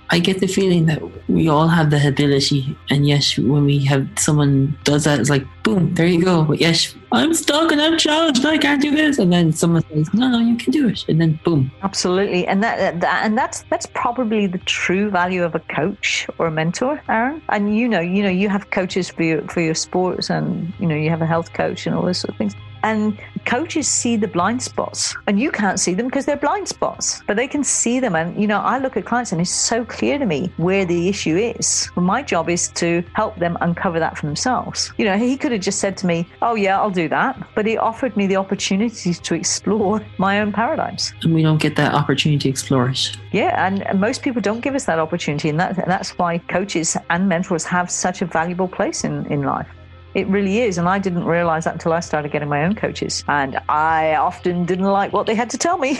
I get the feeling that we all have the ability, and yes, when we have someone does that, it's like boom, there you go. But yes, I'm stuck and I'm challenged. I can't do this, and then someone says, no, no, you can do it, and then boom. Absolutely, and that, that and that's that's probably the true value of a coach or a mentor, Aaron. And you know, you know, you have coaches for your for your sports, and you know, you have a health coach and all those sort of things. And coaches see the blind spots, and you can't see them because they're blind spots, but they can see them. And you know, I look at clients, and it's so clear to me where the issue is. Well, my job is to help them uncover that for themselves. You know, he could have just said to me, "Oh yeah, I'll do that," but he offered me the opportunity to explore my own paradigms. And we don't get that opportunity to explore it. Yeah, and and most people don't give us that opportunity, and that, and that's why coaches and mentors have such a valuable place in, in life. It really is. And I didn't realize that until I started getting my own coaches. And I often didn't like what they had to tell me.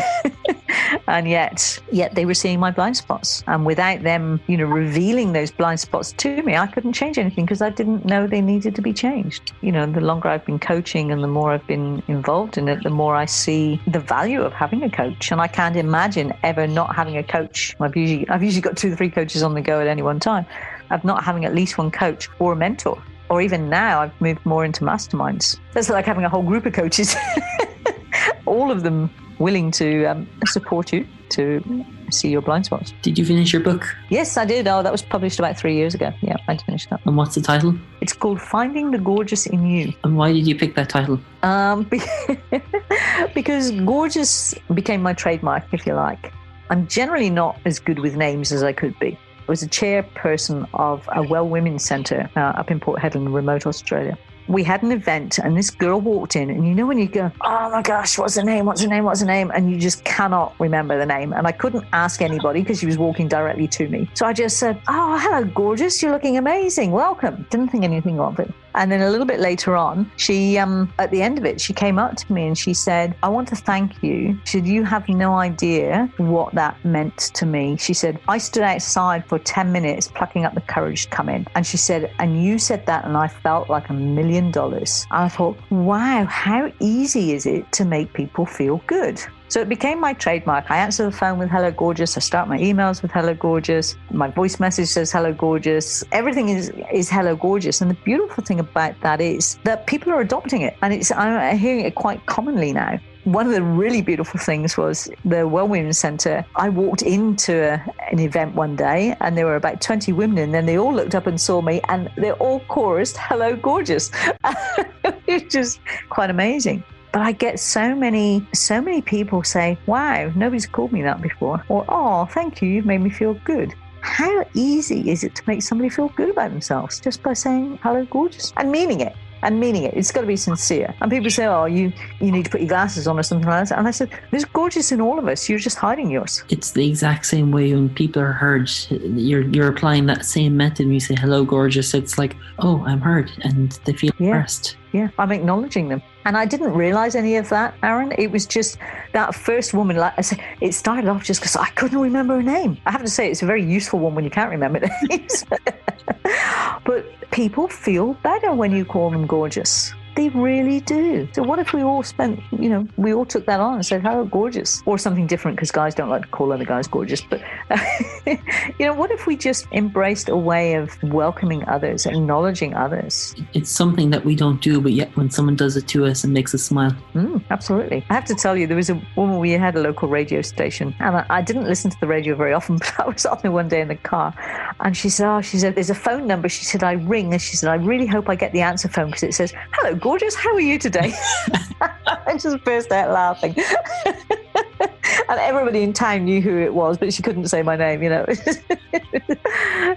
and yet, yet they were seeing my blind spots. And without them, you know, revealing those blind spots to me, I couldn't change anything because I didn't know they needed to be changed. You know, the longer I've been coaching and the more I've been involved in it, the more I see the value of having a coach. And I can't imagine ever not having a coach. I've usually, I've usually got two or three coaches on the go at any one time. Of not having at least one coach or a mentor or even now I've moved more into masterminds. That's like having a whole group of coaches, all of them willing to um, support you to see your blind spots. Did you finish your book? Yes, I did. Oh, that was published about three years ago. Yeah, I finished that. And what's the title? It's called Finding the Gorgeous in You. And why did you pick that title? Um, be- because gorgeous became my trademark, if you like. I'm generally not as good with names as I could be. Was a chairperson of a Well Women's Centre uh, up in Port Hedland, remote Australia. We had an event, and this girl walked in, and you know when you go, "Oh my gosh, what's her name? What's her name? What's her name?" and you just cannot remember the name. And I couldn't ask anybody because she was walking directly to me. So I just said, "Oh, hello, gorgeous. You're looking amazing. Welcome." Didn't think anything of it. And then a little bit later on, she, um, at the end of it, she came up to me and she said, I want to thank you. She said, You have no idea what that meant to me. She said, I stood outside for 10 minutes plucking up the courage to come in. And she said, And you said that, and I felt like a million dollars. And I thought, Wow, how easy is it to make people feel good? So it became my trademark. I answer the phone with Hello Gorgeous. I start my emails with Hello Gorgeous. My voice message says Hello Gorgeous. Everything is, is Hello Gorgeous. And the beautiful thing about that is that people are adopting it. And it's I'm hearing it quite commonly now. One of the really beautiful things was the Well Women's Centre. I walked into a, an event one day and there were about 20 women and then they all looked up and saw me and they all chorused, Hello Gorgeous. it's just quite amazing. But I get so many, so many people say, wow, nobody's called me that before. Or, oh, thank you, you've made me feel good. How easy is it to make somebody feel good about themselves just by saying hello, gorgeous, and meaning it? And meaning it. It's got to be sincere. And people say, oh, you, you need to put your glasses on or something like that. And I said, there's gorgeous in all of us. You're just hiding yours. It's the exact same way when people are heard. You're you're applying that same method when you say hello, gorgeous. It's like, oh, I'm heard, and they feel Yeah. impressed. Yeah, I'm acknowledging them. And I didn't realize any of that, Aaron. It was just that first woman, like I said, it started off just because I couldn't remember her name. I have to say, it's a very useful one when you can't remember names. people feel better when you call them gorgeous. They really do. So what if we all spent, you know, we all took that on and said, "Hello, gorgeous," or something different because guys don't like to call other guys gorgeous. But you know, what if we just embraced a way of welcoming others, acknowledging others? It's something that we don't do, but yet when someone does it to us, it makes us smile. Mm, absolutely. I have to tell you, there was a woman, we had a local radio station, and I, I didn't listen to the radio very often, but I was on there one day in the car, and she said, Oh, she said, there's a phone number. She said, I ring, and she said, I really hope I get the answer phone because it says, Hello, gorgeous, how are you today? I just burst out laughing. and everybody in town knew who it was, but she couldn't say my name, you know.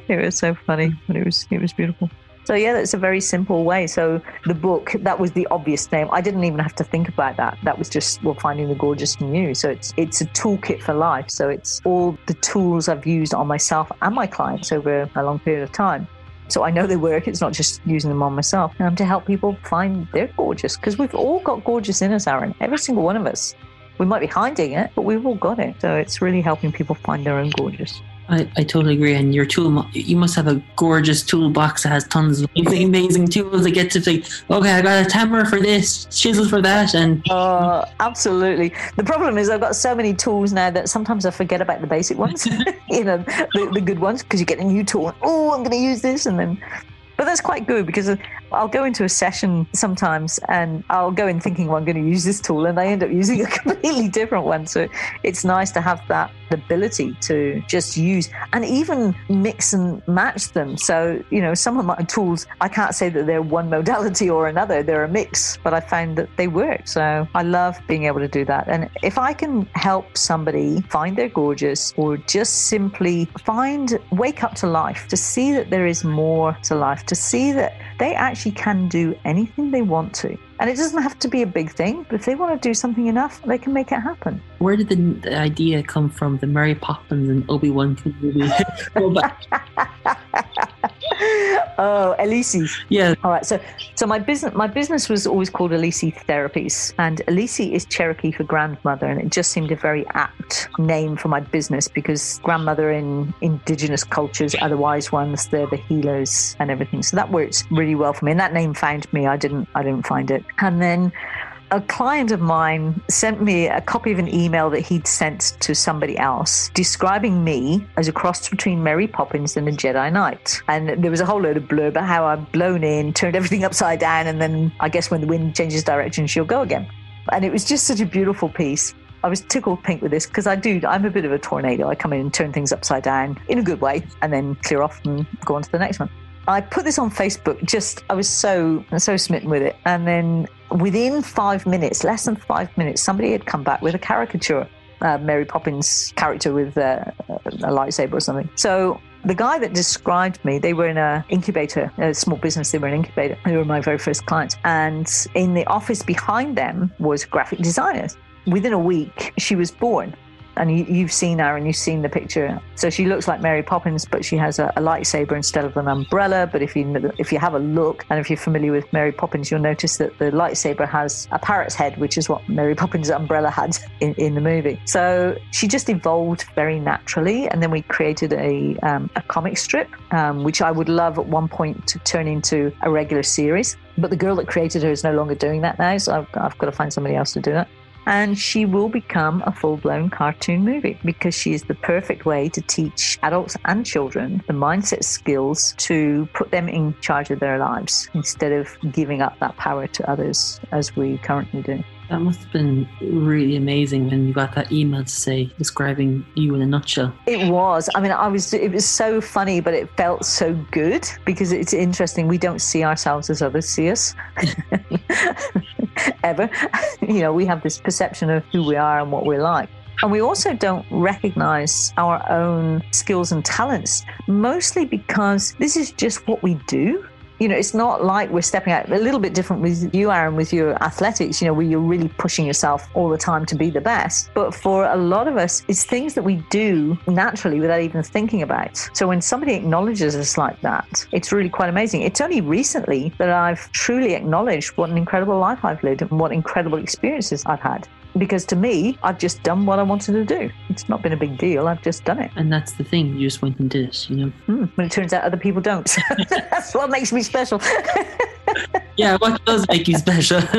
it was so funny, but it was, it was beautiful. So yeah, that's a very simple way. So the book, that was the obvious name. I didn't even have to think about that. That was just well, finding the gorgeous in you. So it's it's a toolkit for life. So it's all the tools I've used on myself and my clients over a long period of time. So I know they work. It's not just using them on myself. Um, to help people find their gorgeous because we've all got gorgeous in us, Aaron. Every single one of us. We might be hiding it, but we've all got it. So it's really helping people find their own gorgeous. I, I totally agree. And your tool, you must have a gorgeous toolbox that has tons of amazing, amazing tools that get to say, okay, I got a hammer for this, chisel for that, and Uh, absolutely. The problem is I've got so many tools now that sometimes I forget about the basic ones, you know, the, the good ones, because you get a new tool. And, oh, I'm going to use this, and then. But that's quite good because I'll go into a session sometimes and I'll go in thinking, well, I'm going to use this tool, and I end up using a completely different one. So it's nice to have that ability to just use and even mix and match them. So, you know, some of my tools, I can't say that they're one modality or another, they're a mix, but I found that they work. So I love being able to do that. And if I can help somebody find their gorgeous or just simply find, wake up to life, to see that there is more to life, to see that they actually can do anything they want to. And it doesn't have to be a big thing, but if they want to do something enough, they can make it happen. where did the, the idea come from? The Mary Poppins and Obi Wan Kenobi. Oh, Elisi. Yeah, All right. So, so my business, my business was always called Elisi Therapies, and Elisi is Cherokee for grandmother, and it just seemed a very apt name for my business because grandmother in indigenous cultures are the wise ones, they're the healers and everything. So that works really well for me, and that name found me. I didn't, I didn't find it, and then a client of mine sent me a copy of an email that he'd sent to somebody else describing me as a cross between Mary Poppins and a Jedi Knight. And there was a whole load of blurb about how I've blown in, turned everything upside down, and then I guess when the wind changes direction, she'll go again. And it was just such a beautiful piece. I was tickled pink with this because I do, I'm a bit of a tornado. I come in and turn things upside down in a good way and then clear off and go on to the next one. I put this on Facebook. Just I was so so smitten with it, and then within five minutes, less than five minutes, somebody had come back with a caricature, uh, Mary Poppins character with uh, a lightsaber or something. So the guy that described me, they were in an incubator, a small business. They were an incubator. They were my very first clients, and in the office behind them was graphic designers. Within a week, she was born and you, you've seen her and you've seen the picture. So she looks like Mary Poppins, but she has a, a, lightsaber instead of an umbrella. But if you if you have a look and if you're familiar with Mary Poppins, you'll notice that the lightsaber has a parrot's head, which is what Mary Poppins' umbrella had in, in the movie. So she just evolved very naturally, and then we created a um, a comic strip, um, which I would love at one point to turn into a regular series. But the girl that created her is no longer doing that now, so I've, I've got to find somebody else to do that and she will become a full blown cartoon movie because she is the perfect way to teach adults and children the mindset skills to put them in charge of their lives instead of giving up that power to others as we currently do. that must have been really amazing when you got that email to say describing you in a nutshell. It was. I mean, I was. It was so funny, but it felt so good because it's interesting. We don't see ourselves as others see us. Ever, you know, we have this perception of who we are and what we're like. And we also don't recognize our own skills and talents, mostly because this is just what we do. You know, it's not like we're stepping out a little bit different with you, Aaron, with your athletics, you know, where you're really pushing yourself all the time to be the best. But for a lot of us, it's things that we do naturally without even thinking about. So when somebody acknowledges us like that, it's really quite amazing. It's only recently that I've truly acknowledged what an incredible life I've lived and what incredible experiences I've had because to me, I've just done what I wanted to do. It's not been a big deal. I've just done it. And that's the thing, you just went and did it, you know? Hmm. When it turns out other people don't. That's what makes me special. Yeah, what does make you special?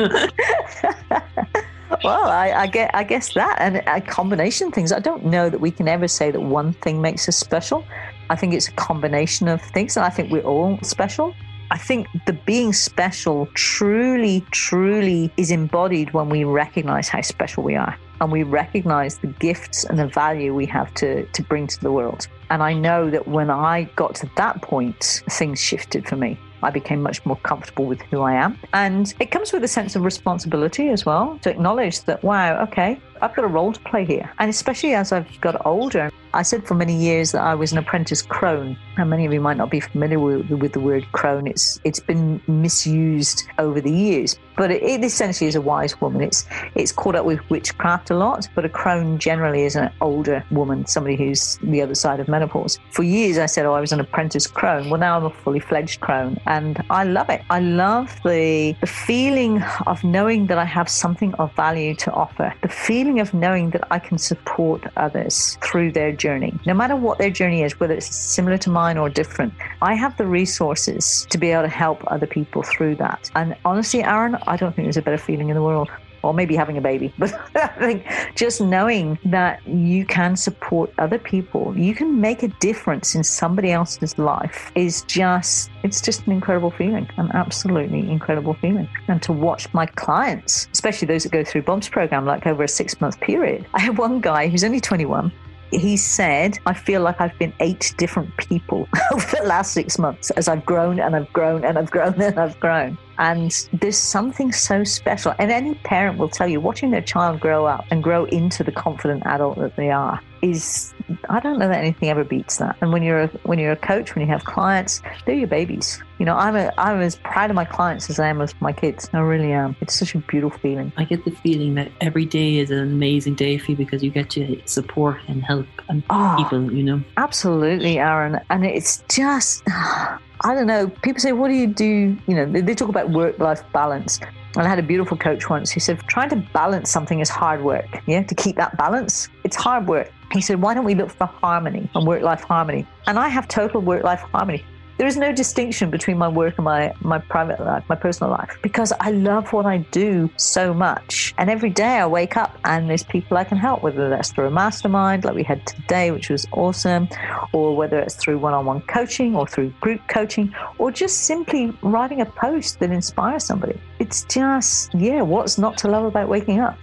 well, I, I get, I guess that, and a combination of things. I don't know that we can ever say that one thing makes us special. I think it's a combination of things, and I think we're all special. I think the being special truly, truly is embodied when we recognize how special we are and we recognize the gifts and the value we have to, to bring to the world. And I know that when I got to that point, things shifted for me. I became much more comfortable with who I am. And it comes with a sense of responsibility as well to acknowledge that, wow, okay, I've got a role to play here. And especially as I've got older, I said for many years that I was an apprentice crone. And many of you might not be familiar with, with the word crone. It's it's been misused over the years, but it, it essentially is a wise woman. It's it's caught up with witchcraft a lot, but a crone generally is an older woman, somebody who's the other side of menopause. For years, I said, "Oh, I was an apprentice crone." Well, now I'm a fully fledged crone, and I love it. I love the the feeling of knowing that I have something of value to offer. The feeling of knowing that I can support others through their journey, no matter what their journey is, whether it's similar to mine or different. I have the resources to be able to help other people through that. And honestly, Aaron, I don't think there's a better feeling in the world. Or maybe having a baby, but I think just knowing that you can support other people, you can make a difference in somebody else's life is just, it's just an incredible feeling, an absolutely incredible feeling. And to watch my clients, especially those that go through Bob's program, like over a six month period. I had one guy who's only 21 he said, I feel like I've been eight different people over the last six months as I've grown and I've grown and I've grown and I've grown. And there's something so special. And any parent will tell you, watching their child grow up and grow into the confident adult that they are is, I don't know that anything ever beats that. And when you're a, when you're a coach, when you have clients, they're your babies. You know, I'm a, I'm as proud of my clients as I am of my kids. I really am. It's such a beautiful feeling. I get the feeling that every day is an amazing day for you because you get to support and help and Oh. people, you know? Absolutely, Aaron. And it's just, I don't know. People say, what do you do? You know, they, they talk about work life balance. And I had a beautiful coach once who said, trying to balance something is hard work. Yeah, to keep that balance, it's hard work. He said, why don't we look for harmony and work life harmony? And I have total work life harmony. There is no distinction between my work and my, my private life, my personal life, because I love what I do so much. And every day I wake up and there's people I can help, whether that's through a mastermind like we had today, which was awesome, or whether it's through one on one coaching or through group coaching, or just simply writing a post that inspires somebody. It's just, yeah, what's not to love about waking up?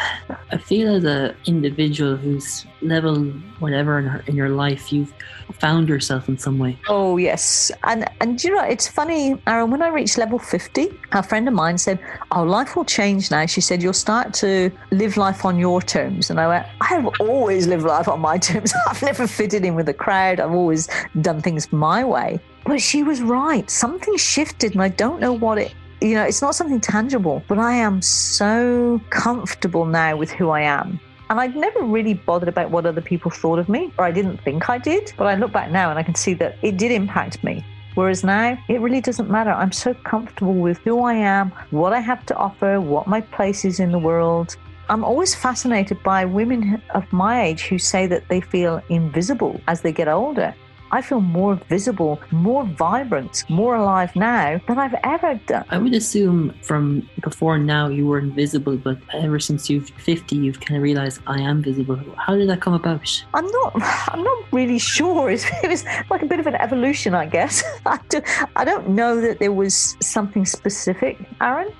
I feel as an individual who's level whatever in, her, in your life, you've found yourself in some way. Oh yes, and and you know it's funny, Aaron. When I reached level fifty, a friend of mine said, "Oh, life will change now." She said, "You'll start to live life on your terms." And I went, "I have always lived life on my terms. I've never fitted in with a crowd. I've always done things my way." But she was right. Something shifted, and I don't know what it. You know, it's not something tangible, but I am so comfortable now with who I am. And I'd never really bothered about what other people thought of me, or I didn't think I did. But I look back now and I can see that it did impact me. Whereas now, it really doesn't matter. I'm so comfortable with who I am, what I have to offer, what my place is in the world. I'm always fascinated by women of my age who say that they feel invisible as they get older. I feel more visible, more vibrant, more alive now than I've ever done. I would assume from before now you were invisible, but ever since you've 50, you've kind of realized I am visible. How did that come about? I'm not. I'm not really sure. It was like a bit of an evolution, I guess. I, do, I don't know that there was something specific, Aaron.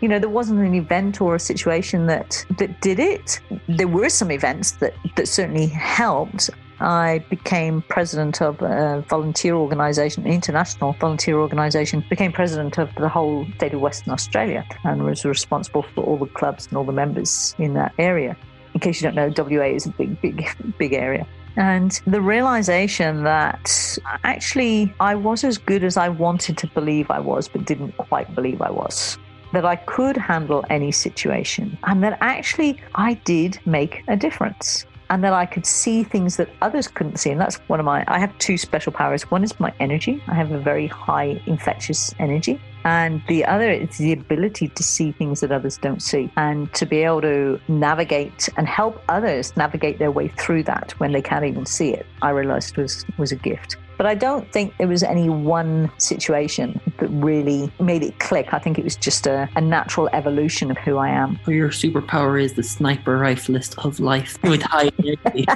You know, there wasn't an event or a situation that that did it. There were some events that that certainly helped. I became president of a volunteer organisation, an international volunteer organisation, became president of the whole state of Western Australia and was responsible for all the clubs and all the members in that area. In case you don't know, WA is a big, big, big area. And the realization that actually I was as good as I wanted to believe I was, but didn't quite believe I was. That I could handle any situation, and that actually I did make a difference and that I could see things that others couldn't see. And that's one of my, I have two special powers. One is my energy, I have a very high infectious energy. And the other is the ability to see things that others don't see and to be able to navigate and help others navigate their way through that when they can't even see it. I realized was, was a gift. But I don't think there was any one situation that really made it click. I think it was just a, a natural evolution of who I am. Your superpower is the sniper rifleist of life with high energy.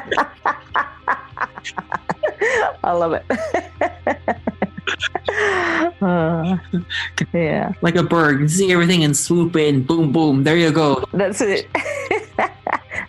I love it. Uh, yeah, like a bird, see everything and swoop in, boom, boom, there you go. that's it.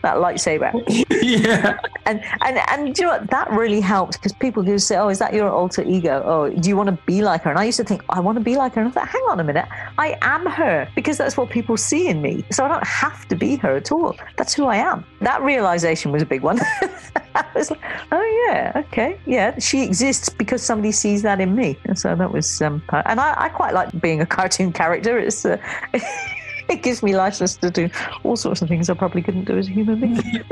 That lightsaber. yeah. And and and do you know what? That really helped because people do say, "Oh, is that your alter ego? Oh, do you want to be like her?" And I used to think, "I want to be like her." And I thought, "Hang on a minute, I am her because that's what people see in me. So I don't have to be her at all. That's who I am." That realization was a big one. I was like, "Oh yeah, okay, yeah, she exists because somebody sees that in me." And so that was, um, and I, I quite like being a cartoon character. It's. Uh, it gives me license to do all sorts of things I probably couldn't do as a human being.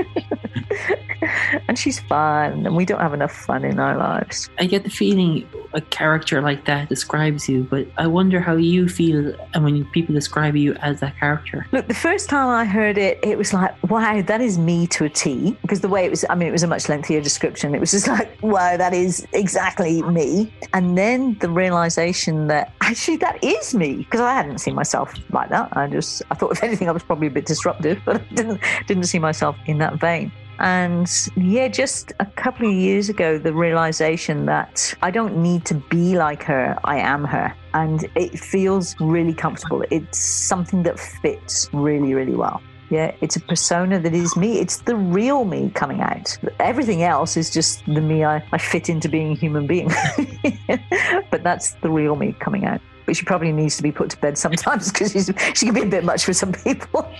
and she's fun, and we don't have enough fun in our lives. I get the feeling a character like that describes you, but I wonder how you feel and when people describe you as that character. Look, the first time I heard it, it was like, wow, that is me to a T. Because the way it was, I mean, it was a much lengthier description. It was just like, wow, that is exactly me. And then the realization that actually that is me, because I hadn't seen myself like that. I just, I thought if anything, I was probably a bit disruptive, but I didn't, didn't see myself in that vein. And yeah, just a couple of years ago, the realization that I don't need to be like her, I am her. And it feels really comfortable. It's something that fits really, really well. Yeah, it's a persona that is me. It's the real me coming out. Everything else is just the me I, I fit into being a human being. but that's the real me coming out. But she probably needs to be put to bed sometimes because she can be a bit much for some people.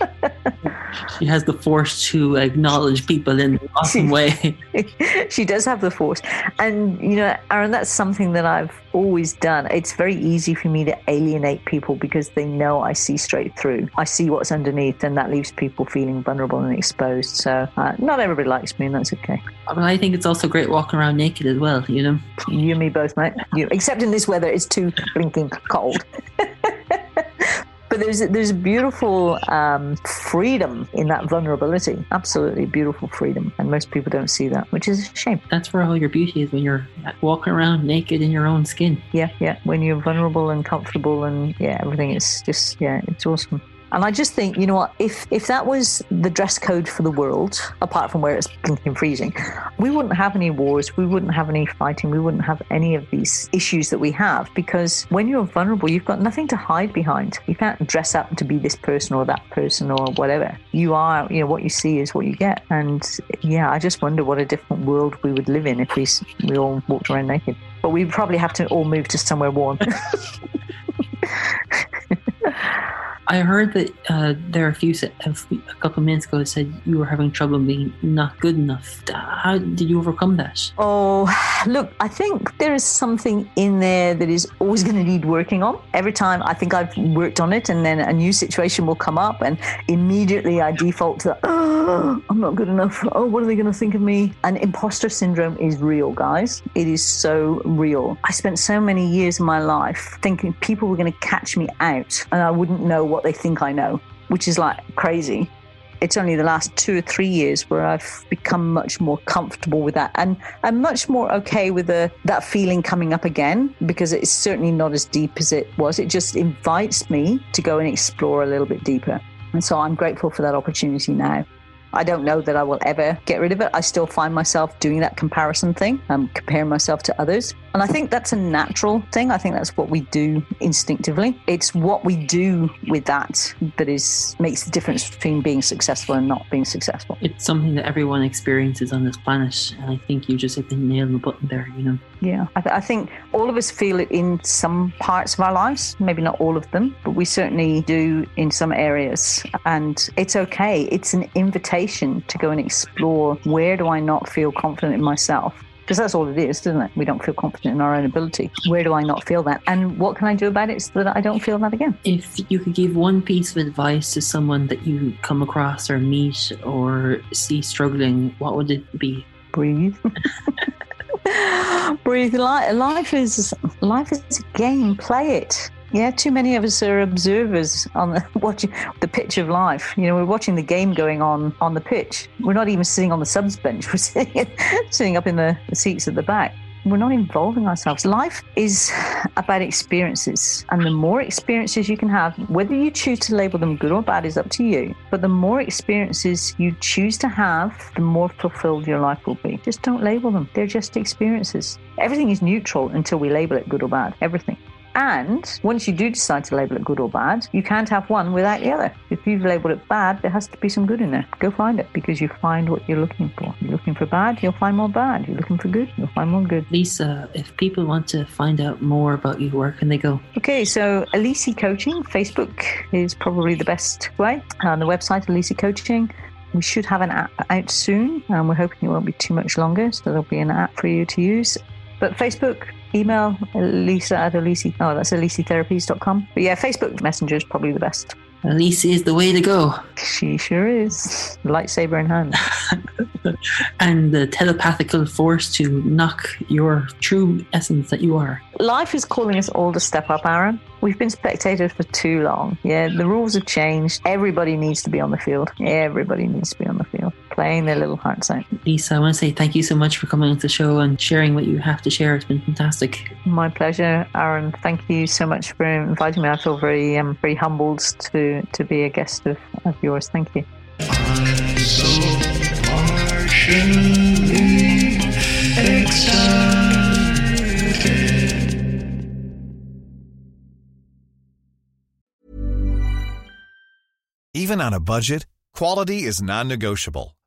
She has the force to acknowledge people in an awesome way. she does have the force. And, you know, Aaron, that's something that I've always done. It's very easy for me to alienate people because they know I see straight through. I see what's underneath, and that leaves people feeling vulnerable and exposed. So, uh, not everybody likes me, and that's okay. But I think it's also great walking around naked as well, you know? You and me both, mate. You, except in this weather, it's too blinking cold. but there's there's beautiful um, freedom in that vulnerability. Absolutely beautiful freedom, and most people don't see that, which is a shame. That's where all your beauty is when you're walking around naked in your own skin. Yeah, yeah. When you're vulnerable and comfortable, and yeah, everything is just yeah, it's awesome. And I just think, you know what, if if that was the dress code for the world, apart from where it's blinking freezing, we wouldn't have any wars, we wouldn't have any fighting, we wouldn't have any of these issues that we have. Because when you're vulnerable, you've got nothing to hide behind. You can't dress up to be this person or that person or whatever. You are, you know, what you see is what you get. And yeah, I just wonder what a different world we would live in if we we all walked around naked. But we'd probably have to all move to somewhere warm. I heard that uh, there are a few, a few- a couple of minutes ago said you were having trouble being not good enough. How did you overcome that? Oh, look, I think there is something in there that is always going to need working on. Every time I think I've worked on it, and then a new situation will come up, and immediately I default to, oh, I'm not good enough. Oh, what are they going to think of me? And imposter syndrome is real, guys. It is so real. I spent so many years of my life thinking people were going to catch me out, and I wouldn't know what they think I know, which is like crazy it's only the last two or three years where I've become much more comfortable with that and I'm much more okay with the, that feeling coming up again because it's certainly not as deep as it was. It just invites me to go and explore a little bit deeper. And so I'm grateful for that opportunity now. I don't know that I will ever get rid of it. I still find myself doing that comparison thing, um, comparing myself to others. And I think that's a natural thing. I think that's what we do instinctively. It's what we do with that that is makes the difference between being successful and not being successful. It's something that everyone experiences on this planet, and I think you just hit the nail on the button there. You know, Yeah, I, th- I think all of us feel it in some parts of our lives, maybe not all of them, but we certainly do in some areas. And it's okay. It's an invitation to go and explore where do I not feel confident in myself? Because that's all it is, isn't it? We don't feel confident in our own ability. Where do I not feel that? And what can I do about it so that I don't feel that again? if you could give one piece of advice to someone that you come across or meet or see struggling, what would it be? breathe. breathe. Life is life is a game. Play it. Yeah, too many of us are observers on the watching the pitch of life. You know, we're watching the game going on on the pitch. We're not even sitting on the subs bench. We're sitting sitting up in the, the seats at the back. We're not involving ourselves. Life is about experiences, and the more experiences you can have, whether you choose to label them good or bad is up to you. But the more experiences you choose to have, the more fulfilled your life will be. Just don't label them, they're just experiences. Everything is neutral until we label it good or bad. Everything. And once you do decide to label it good or bad, you can't have one without the other. If you've labeled it bad, there has to be some good in there. Go find it because you find what you're looking for. You're looking for bad, you'll find more bad. You're looking for good, you'll find more good. Lisa, if people want to find out more about you, where can they go? Okay, so Elise Coaching, Facebook is probably the best way. On the website, Elise Coaching. We should have an app out soon, and we're hoping it won't be too much longer, so there'll be an app for you to use. But Facebook, email Lisa at Elise. Oh, that's elisetherapies.com. But yeah, Facebook Messenger is probably the best. Lisa is the way to go. She sure is. Lightsaber in hand. and the telepathical force to knock your true essence that you are. Life is calling us all to step up, Aaron. We've been spectators for too long. Yeah, the rules have changed. Everybody needs to be on the field. Everybody needs to be on the field, playing their little hearts out. Lisa, I want to say thank you so much for coming on the show and sharing what you have to share. It's been fantastic. My pleasure, Aaron. Thank you so much for inviting me. I feel very, um, very humbled to to be a guest of, of yours. Thank you. I'm so partially excited. Even on a budget, quality is non-negotiable.